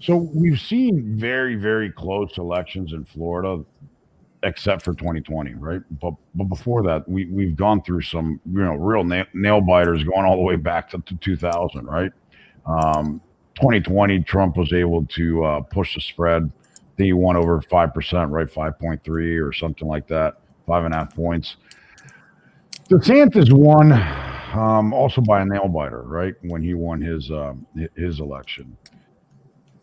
so we've seen very, very close elections in Florida, except for 2020, right? But but before that, we we've gone through some you know real nail, nail biters going all the way back to, to 2000, right? Um, 2020, Trump was able to uh, push the spread. I think he won over five percent, right? 5.3 or something like that, five and a half points. DeSantis won um, also by a nail biter, right? When he won his um, his election.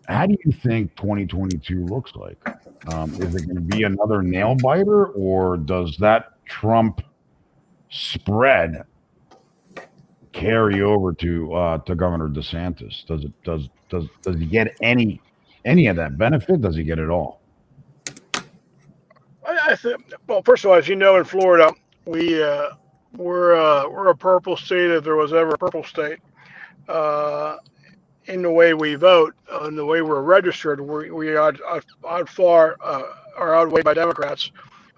How do you think 2022 looks like? Um, is it going to be another nail biter, or does that Trump spread carry over to uh, to Governor DeSantis? Does it does does does he get any any of that benefit? Does he get it all? I, I. Well, first of all, as you know, in Florida, we uh, we're uh, we're a purple state if there was ever a purple state. In the way we vote, uh, in the way we're registered, we, we are out, far uh, are outweighed by Democrats,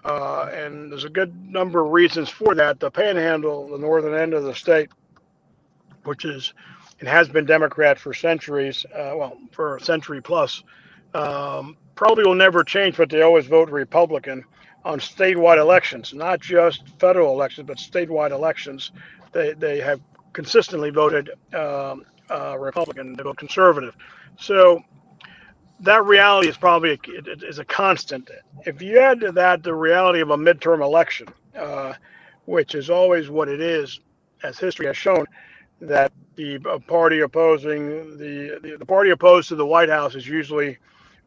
uh, and there's a good number of reasons for that. The Panhandle, the northern end of the state, which is and has been Democrat for centuries, uh, well, for a century plus, um, probably will never change, but they always vote Republican on statewide elections, not just federal elections, but statewide elections. They, they have consistently voted um, uh, Republican, they vote conservative. So that reality is probably a, is a constant. If you add to that the reality of a midterm election, uh, which is always what it is, as history has shown, that the uh, party opposing the, the, the party opposed to the White House is usually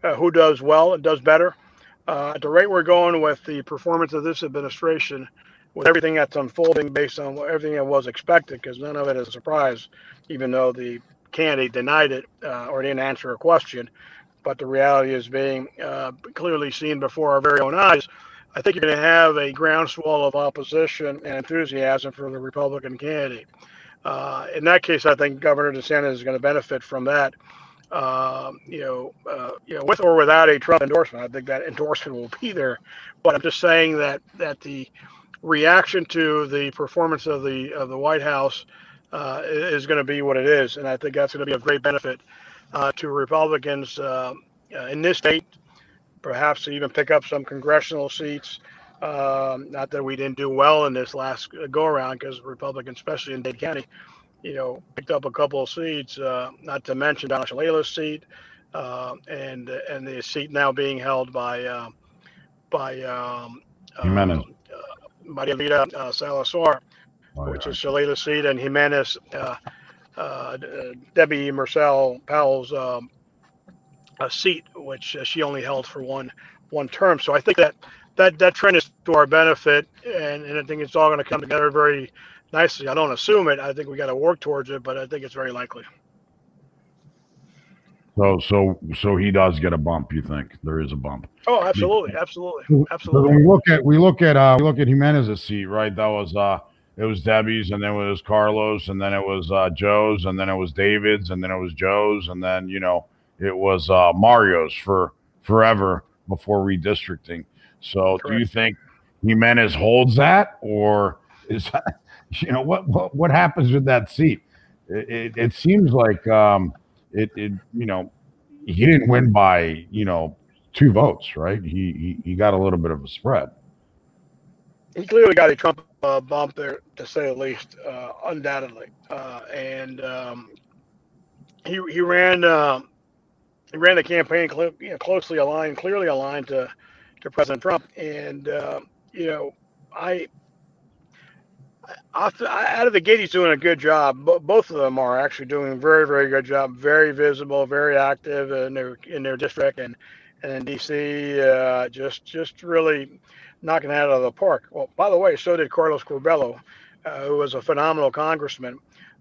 uh, who does well and does better. Uh, at the rate we're going with the performance of this administration, with everything that's unfolding based on everything that was expected, because none of it is a surprise, even though the candidate denied it uh, or didn't answer a question. But the reality is being uh, clearly seen before our very own eyes. I think you're going to have a groundswell of opposition and enthusiasm for the Republican candidate. Uh, in that case, I think Governor DeSantis is going to benefit from that. Uh, you know, uh, you know, with or without a Trump endorsement, I think that endorsement will be there. But I'm just saying that that the reaction to the performance of the of the White House uh, is going to be what it is, and I think that's going to be a great benefit uh, to Republicans uh, in this state, perhaps to even pick up some congressional seats. Um, not that we didn't do well in this last go around, because Republicans, especially in Dade County, you know, picked up a couple of seats. Uh, not to mention Donna Shalala's seat, uh, and and the seat now being held by uh, by um, Gimenez. Maria Elvira uh, Salazar, oh, which yeah. is Shalala's seat, and Gimenez, uh, uh, Debbie Mucarsel-Powell's um, seat, which she only held for one one term. So I think that that that trend is to our benefit, and, and I think it's all going to come together very nicely. I don't assume it. I think we got to work towards it, but I think it's very likely. So, so, so he does get a bump. You think there is a bump? Oh, absolutely, absolutely, absolutely. So we look at we look at uh, we look at Gimenez's seat, right? That was uh, it was Debbie's, and then it was Carlos, and then it was uh, Joe's, and then it was David's, and then it was Joe's, and then you know it was uh, Mario's for forever before redistricting. So Correct. do you think Gimenez holds that, or is that, you know what what what happens with that seat? It, it, it seems like um, it, it you know he didn't win by you know two votes, right? He he, he got a little bit of a spread. He clearly got a Trump uh, bump there, to say the least, uh, undoubtedly. Uh, and um, he he ran uh, he ran the campaign cl- you know, closely aligned, clearly aligned to to President Trump. And uh, you know, I out of the gate, he's doing a good job. Both of them are actually doing a very, very good job. Very visible, very active in their in their district and and in DC. Uh, just just really knocking out of the park. Well, by the way, so did Carlos Curbelo, uh, who was a phenomenal congressman.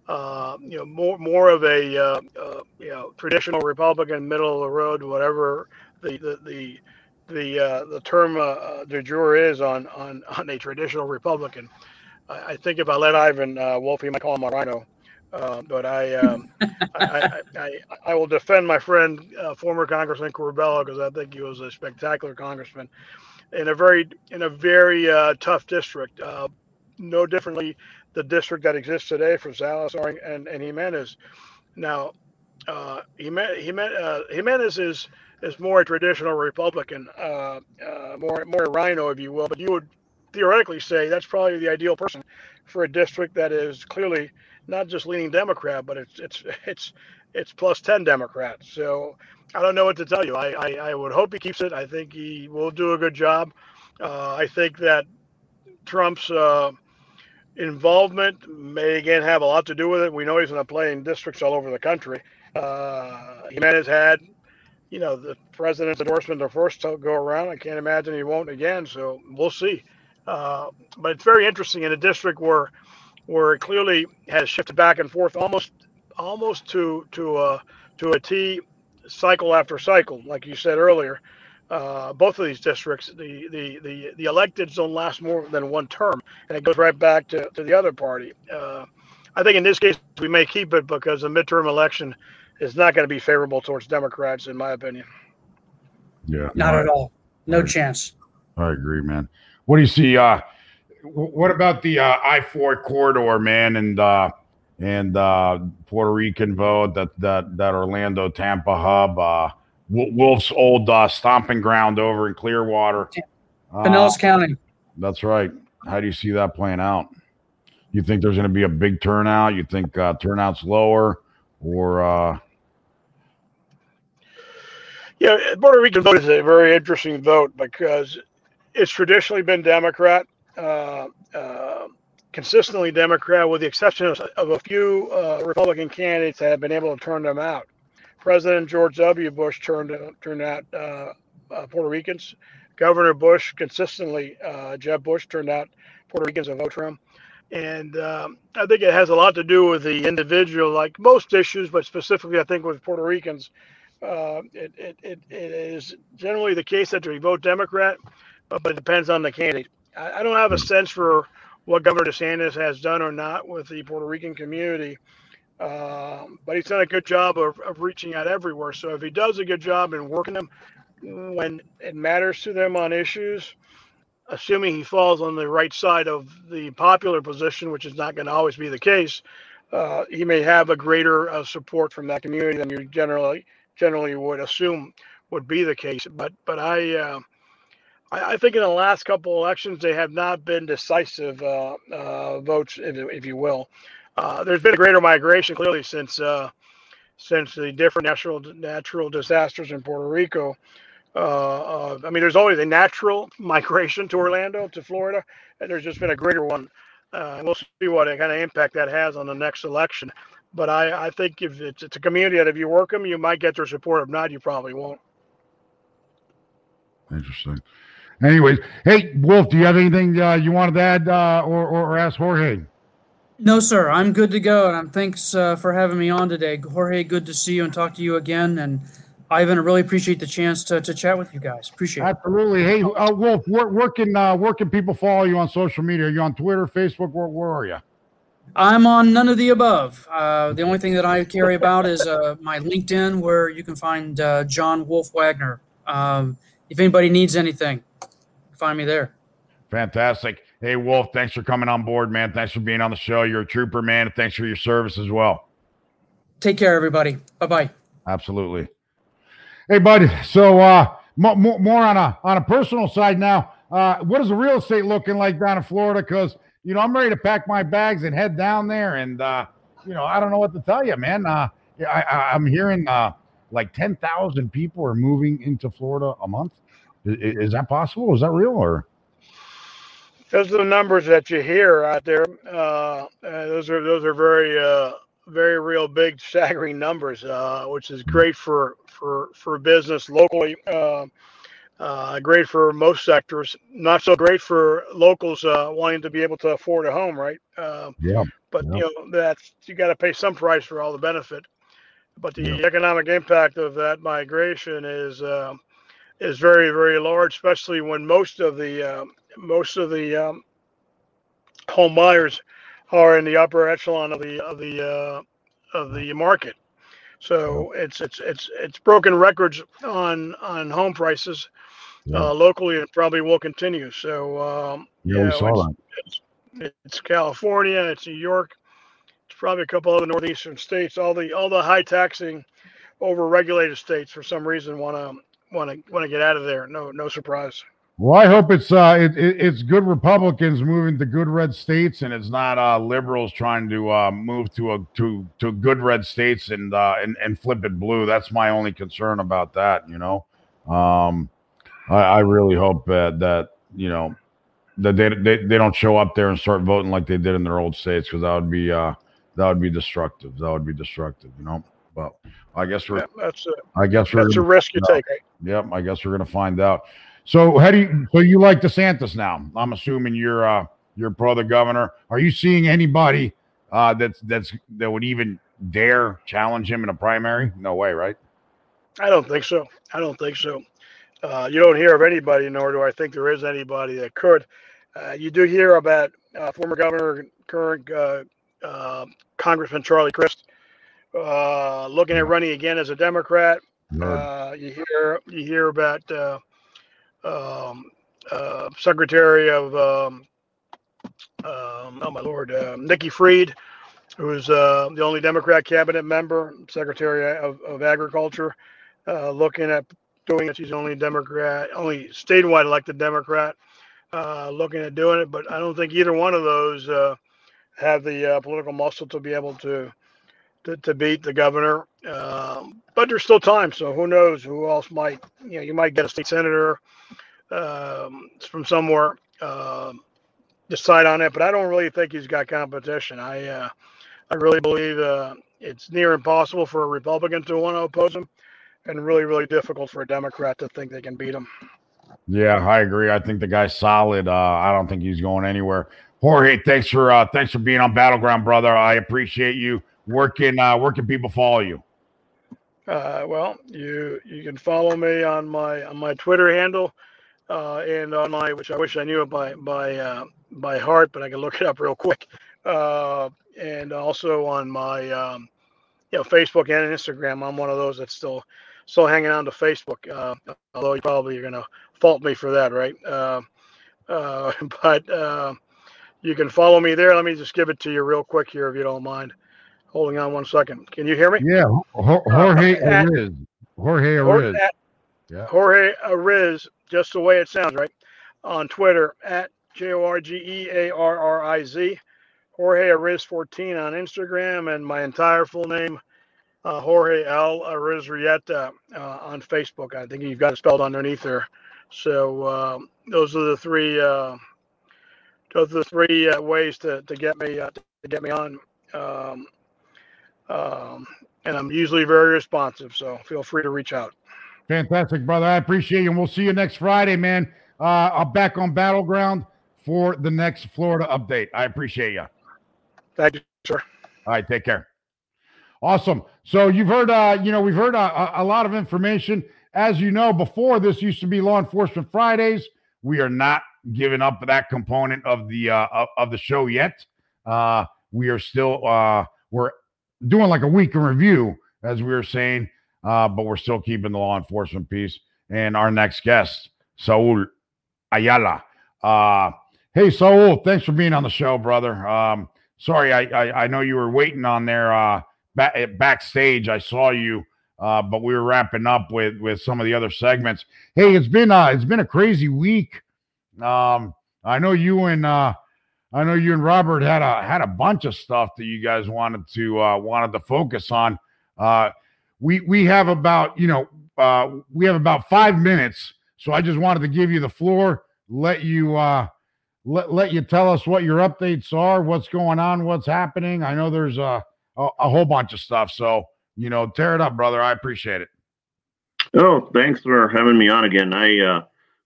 Uh, you know, more more of a uh, uh, you know traditional Republican, middle of the road, whatever the the the the, uh, the term de jure is on on on a traditional Republican. I, think if I let Ivan uh, Wolf, he might call him a rhino. Uh, but I, um, I, I, I, will defend my friend, uh, former Congressman Curbelo, because I think he was a spectacular congressman in a very in a very uh, tough district. Uh, no differently, the district that exists today for Salazar and, and Gimenez. Now, uh, Gimenez, uh, Gimenez is is more a traditional Republican, uh, uh, more more a rhino, if you will. But you would theoretically say that's probably the ideal person for a district that is clearly not just leaning Democrat, but it's it's it's it's plus ten Democrats. So I don't know what to tell you. I I, I would hope he keeps it. I think he will do a good job. Uh, I think that Trump's uh, involvement may again have a lot to do with it. We know he's going to play in districts all over the country. Uh, Gimenez had, you know, the president's endorsement the first go around. I can't imagine he won't again. So we'll see. Uh, but it's very interesting in a district where where it clearly has shifted back and forth almost almost to to a to a T cycle after cycle, like you said earlier. Uh, both of these districts, the, the, the, the electeds don't last more than one term, and it goes right back to, to the other party. Uh, I think in this case, we may keep it because the midterm election is not going to be favorable towards Democrats, in my opinion. Yeah. Not no, at all. No I, chance. I agree, man. What do you see? Uh, what about the uh, I four corridor, man, and uh, and uh, Puerto Rican vote that that that Orlando Tampa hub, uh, Wolf's old uh, stomping ground over in Clearwater, Pinellas uh, County. That's right. How do you see that playing out? You think there's going to be a big turnout? You think uh, turnout's lower, or uh, yeah, Puerto Rican vote is a very interesting vote because it's traditionally been Democrat, uh, uh, consistently Democrat, with the exception of, of a few uh, Republican candidates that have been able to turn them out. President George W. Bush turned turned out uh, uh, Puerto Ricans. Governor Bush consistently, uh, Jeb Bush turned out Puerto Ricans to vote for him. And um, I think it has a lot to do with the individual, like most issues, but specifically, I think with Puerto Ricans, it, it, it, it is generally the case that they vote Democrat but it depends on the candidate. I, I don't have a sense for what Governor DeSantis has done or not with the Puerto Rican community. Um, but he's done a good job of, of reaching out everywhere. So if he does a good job in working them when it matters to them on issues, assuming he falls on the right side of the popular position, which is not going to always be the case, uh, he may have a greater uh, support from that community than you generally generally would assume would be the case. But but I uh, I, I, think in the last couple elections they have not been decisive uh, uh, votes, if, if, you will. Uh, there's been a greater migration clearly since uh, since the different natural natural disasters in Puerto Rico. Uh, uh, I mean, there's always a natural migration to Orlando, to Florida, and there's just been a greater one. we'll see what kind of impact that has on the next election. But I, I think if it's, it's a community that if you work them, you might get their support. If not, you probably won't. Interesting. Anyways, hey Wolf, do you have anything uh, you wanted to add uh, or, or, or ask Jorge? No, sir. I'm good to go, and I'm thanks uh, for having me on today, Jorge. Good to see you and talk to you again, and Ivan, I really appreciate the chance to, to chat with you guys. Appreciate it. Absolutely. Hey, uh, Wolf, where, where can uh, where can people follow you on social media? Are you on Twitter, Facebook? Where, where are you? I'm on none of the above. Uh, the only thing that I carry about is uh, my LinkedIn, where you can find uh, John Wolf Wagner. Um, if anybody needs anything, find me there. Fantastic. Hey, Wolf, thanks for coming on board, man. Thanks for being on the show. You're a trooper, man. Thanks for your service as well. Take care, everybody. Bye bye. Absolutely. Hey, buddy. So, uh, more, more on a on a personal side now. Uh, what is the real estate looking like down in Florida? Because you know I'm ready to pack my bags and head down there, and uh, you know I don't know what to tell you, man. Uh, I, I, I'm hearing uh, like ten thousand people are moving into Florida a month. Is, is that possible? Is that real or? Those are the numbers that you hear out there. Uh, uh, those are those are very uh, very real big staggering numbers, uh, which is great for for for business locally. Uh, uh, great for most sectors, not so great for locals uh, wanting to be able to afford a home, right? Uh, yeah. But yeah. you know that's you got to pay some price for all the benefit. But the Yeah. economic impact of that migration is uh, is very very large, especially when most of the uh, most of the um, home buyers are in the upper echelon of the of the uh, of the market. So it's it's it's it's broken records on on home prices Yeah. uh, locally, and probably will continue. So um, Yeah, you know, saw that. it's, it's it's California, it's New York, it's probably a couple other northeastern states. All the all the high taxing, over regulated states for some reason want to want to want to get out of there. No no surprise. Well, I hope it's uh it, it, it's good Republicans moving to good red states, and it's not uh liberals trying to uh move to a to to good red states and uh and, and flip it blue. That's my only concern about that. You know, um, I, I really hope that that you know that they, they they don't show up there and start voting like they did in their old states because that would be uh that would be destructive. That would be destructive. You know, but I guess we're Yeah, that's a, I guess we're that's a risk you take. Yep, I guess we're gonna find out. So how do you so you like DeSantis now? I'm assuming you're uh you're pro the governor. Are you seeing anybody uh that's that's that would even dare challenge him in a primary? No way, right? I don't think so. I don't think so. Uh, you don't hear of anybody, nor do I think there is anybody that could. Uh, you do hear about uh, former governor, current uh, uh, Congressman Charlie Crist, uh, looking at running again as a Democrat. Uh, you hear you hear about uh, um, uh, Secretary of um, um, oh my lord, uh, Nikki Fried, who's uh, the only Democrat cabinet member, Secretary of, of Agriculture, uh, looking at doing it. She's the only Democrat, only statewide elected Democrat, uh, looking at doing it. But I don't think either one of those uh, have the uh, political muscle to be able to to, to beat the governor. Um, but there's still time, so who knows who else might you know you might get a state senator um, from somewhere um decide on it. But I don't really think he's got competition. I uh, I really believe uh, it's near impossible for a Republican to want to oppose him, and really really difficult for a Democrat to think they can beat him. Yeah, I agree. I think the guy's solid. Uh I don't think he's going anywhere. Jorge, thanks for uh thanks for being on Battleground, brother. I appreciate you. Where can uh where can people follow you? Uh, well, you you can follow me on my on my Twitter handle uh, and on my which I wish I knew it by by uh, by heart, but I can look it up real quick. Uh, and also on my um, you know Facebook and Instagram. I'm one of those that's still still hanging on to Facebook. Uh, although you probably are gonna fault me for that, right? Uh, uh, but uh, you can follow me there. Let me just give it to you real quick here, if you don't mind. Holding on one second. Can you hear me? Yeah, Jorge at- Arriz. Jorge Arriz. at Yeah. Jorge Arriz, just the way it sounds, right? On Twitter at J O R G E A R R I Z. Jorge Arriz 14 on Instagram, and my entire full name, uh, Jorge L. Arrizurieta uh, on Facebook. I think you've got it spelled underneath there. So um, those are the three. Uh, those are the three uh, ways to, to get me uh, to get me on. Um, um, and I'm usually very responsive, so feel free to reach out. Fantastic, brother. I appreciate you. And we'll see you next Friday, man. Uh, I'm back on Battleground for the next Florida update. I appreciate you. All Thank you, sir. right, take care. Awesome. So you've heard, uh, you know, we've heard a, a lot of information. As you know, before this used to be Law Enforcement Fridays. We are not giving up that component of the uh, of the show yet. Uh, we are still uh, we're doing like a week in review, as we were saying, uh, but we're still keeping the law enforcement piece. And our next guest, Saul Ayala. Uh, hey, Saul, thanks for being on the show, brother. Um, sorry, I, I I know you were waiting on there uh, back, backstage. I saw you uh, but we were wrapping up with with some of the other segments. Hey, it's been uh, it's been a crazy week. Um, I know you and uh, I know you and Robert had a had a bunch of stuff that you guys wanted to uh, wanted to focus on. Uh, we we have about you know uh, we have about five minutes, so I just wanted to give you the floor, let you uh, let let you tell us what your updates are, what's going on, what's happening. I know there's a a, a whole bunch of stuff, so you know, tear it up, brother. I appreciate it. Oh, thanks for having me on again. I uh,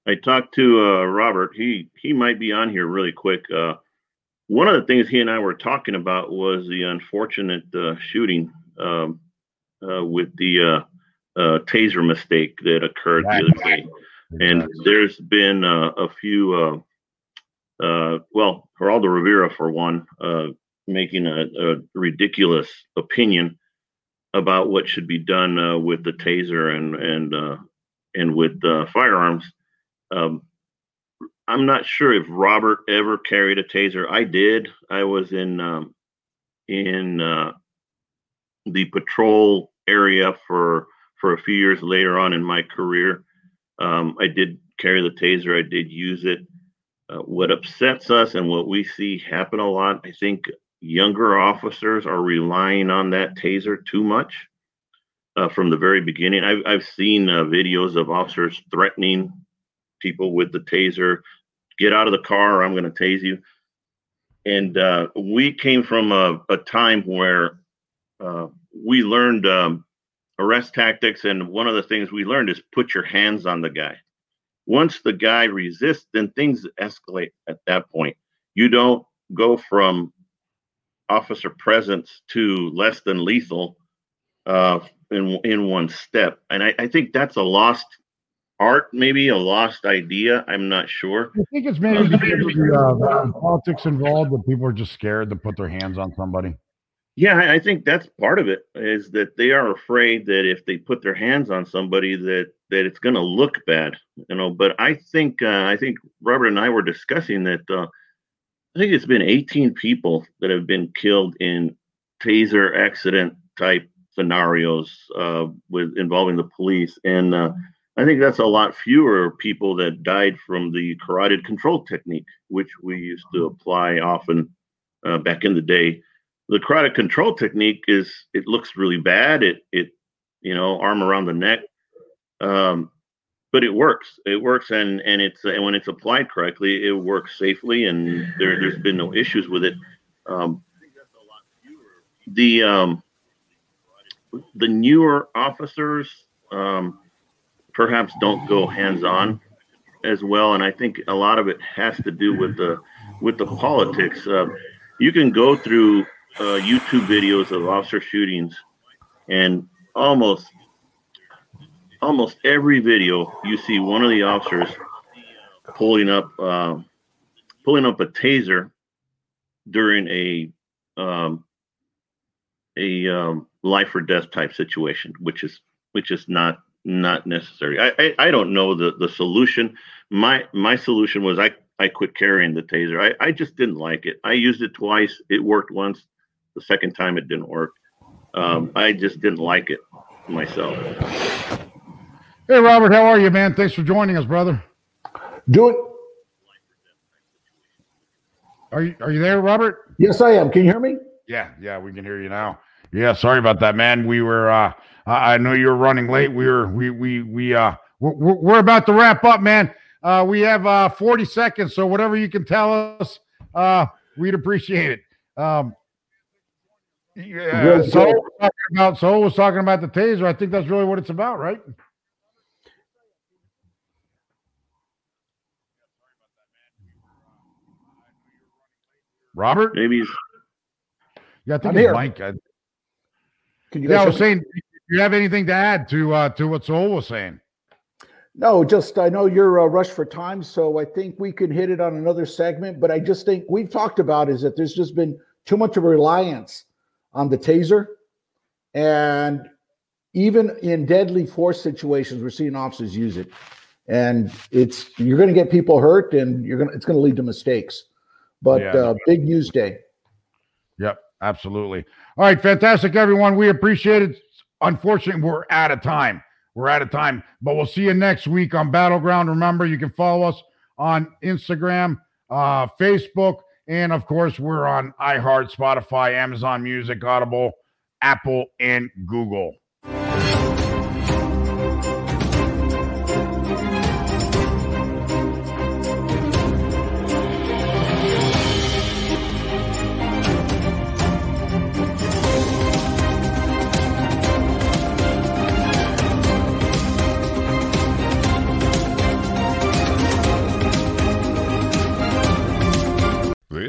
I talked to uh, Robert. He he might be on here really quick. Uh, one of the things he and I were talking about was the unfortunate uh, shooting um, uh, with the uh, uh, taser mistake that occurred the other day. And there's been uh, a few, uh, uh, well, Geraldo Rivera, for one, uh, making a, a ridiculous opinion about what should be done uh, with the taser and and uh, and with uh, firearms. Um, I'm not sure if Robert ever carried a taser. I did. I was in um, in uh, the patrol area for for a few years later on in my career. Um, I did carry the taser. I did use it. Uh, what upsets us and what we see happen a lot, I think younger officers are relying on that taser too much uh, from the very beginning. I've, I've seen uh, videos of officers threatening people with the taser get out of the car or I'm going to tase you. And uh, we came from a, a time where uh, we learned um, arrest tactics. And one of the things we learned is put your hands on the guy. Once the guy resists, then things escalate at that point. You don't go from officer presence to less than lethal uh, in in one step. And I, I think that's a lost art, maybe a lost idea. I'm not sure. I think it's maybe because of the uh, politics involved that people are just scared to put their hands on somebody. Yeah, I think that's part of it is that they are afraid that if they put their hands on somebody that that it's going to look bad, you know. But I think uh, I think Robert and I were discussing that uh, I think it's been 18 people that have been killed in taser accident type scenarios uh, with involving the police, and uh, I think that's a lot fewer people that died from the carotid control technique, which we used to apply often uh, back in the day. The carotid control technique is it looks really bad. It it you know arm around the neck. Um, but it works. It works, and and it's and when it's applied correctly, it works safely, and there there's been no issues with it. Um, the um, the newer officers um, perhaps don't go hands on as well, and I think a lot of it has to do with the with the politics. Uh, you can go through uh, YouTube videos of officer shootings, and almost almost every video you see one of the officers pulling up um, pulling up a taser during a um, a um, life or death type situation, which is which is not not necessary. I, I, I don't know the the solution. My my solution was I I quit carrying the taser. I I just didn't like it. I used it twice. It worked once. The second time it didn't work. Um, I just didn't like it myself. Hey, Robert, how are you, man? Thanks for joining us, brother. Do it. Are you are you there, Robert? Yes, I am. Can you hear me? Yeah, yeah, we can hear you now. Yeah, sorry about that, man. We were uh I know you were running late. We were we we we uh we're, we're about to wrap up, man. Uh we have uh 40 seconds, so whatever you can tell us, uh we'd appreciate it. Um yeah, so talking about so was talking about the taser. I think that's really what it's about, right? Robert? Maybe. Yeah, I think I'm here. Mike. I, Can you yeah, I was saying, do you have anything to add to uh, to what Saul was saying? No, just I know you're uh, rushed for time, so I think we can hit it on another segment. But I just think we've talked about is that there's just been too much of a reliance on the taser, and even in deadly force situations, we're seeing officers use it, and it's you're going to get people hurt, and you're going to it's going to lead to mistakes. But Yeah. uh, big news day. Yep, absolutely. All right, fantastic, everyone. We appreciate it. unfortunately, we're out of time. We're out of time, but we'll see you next week on Battleground. Remember, you can follow us on Instagram, uh, Facebook, and of course, we're on iHeart, Spotify, Amazon Music, Audible, Apple, and Google.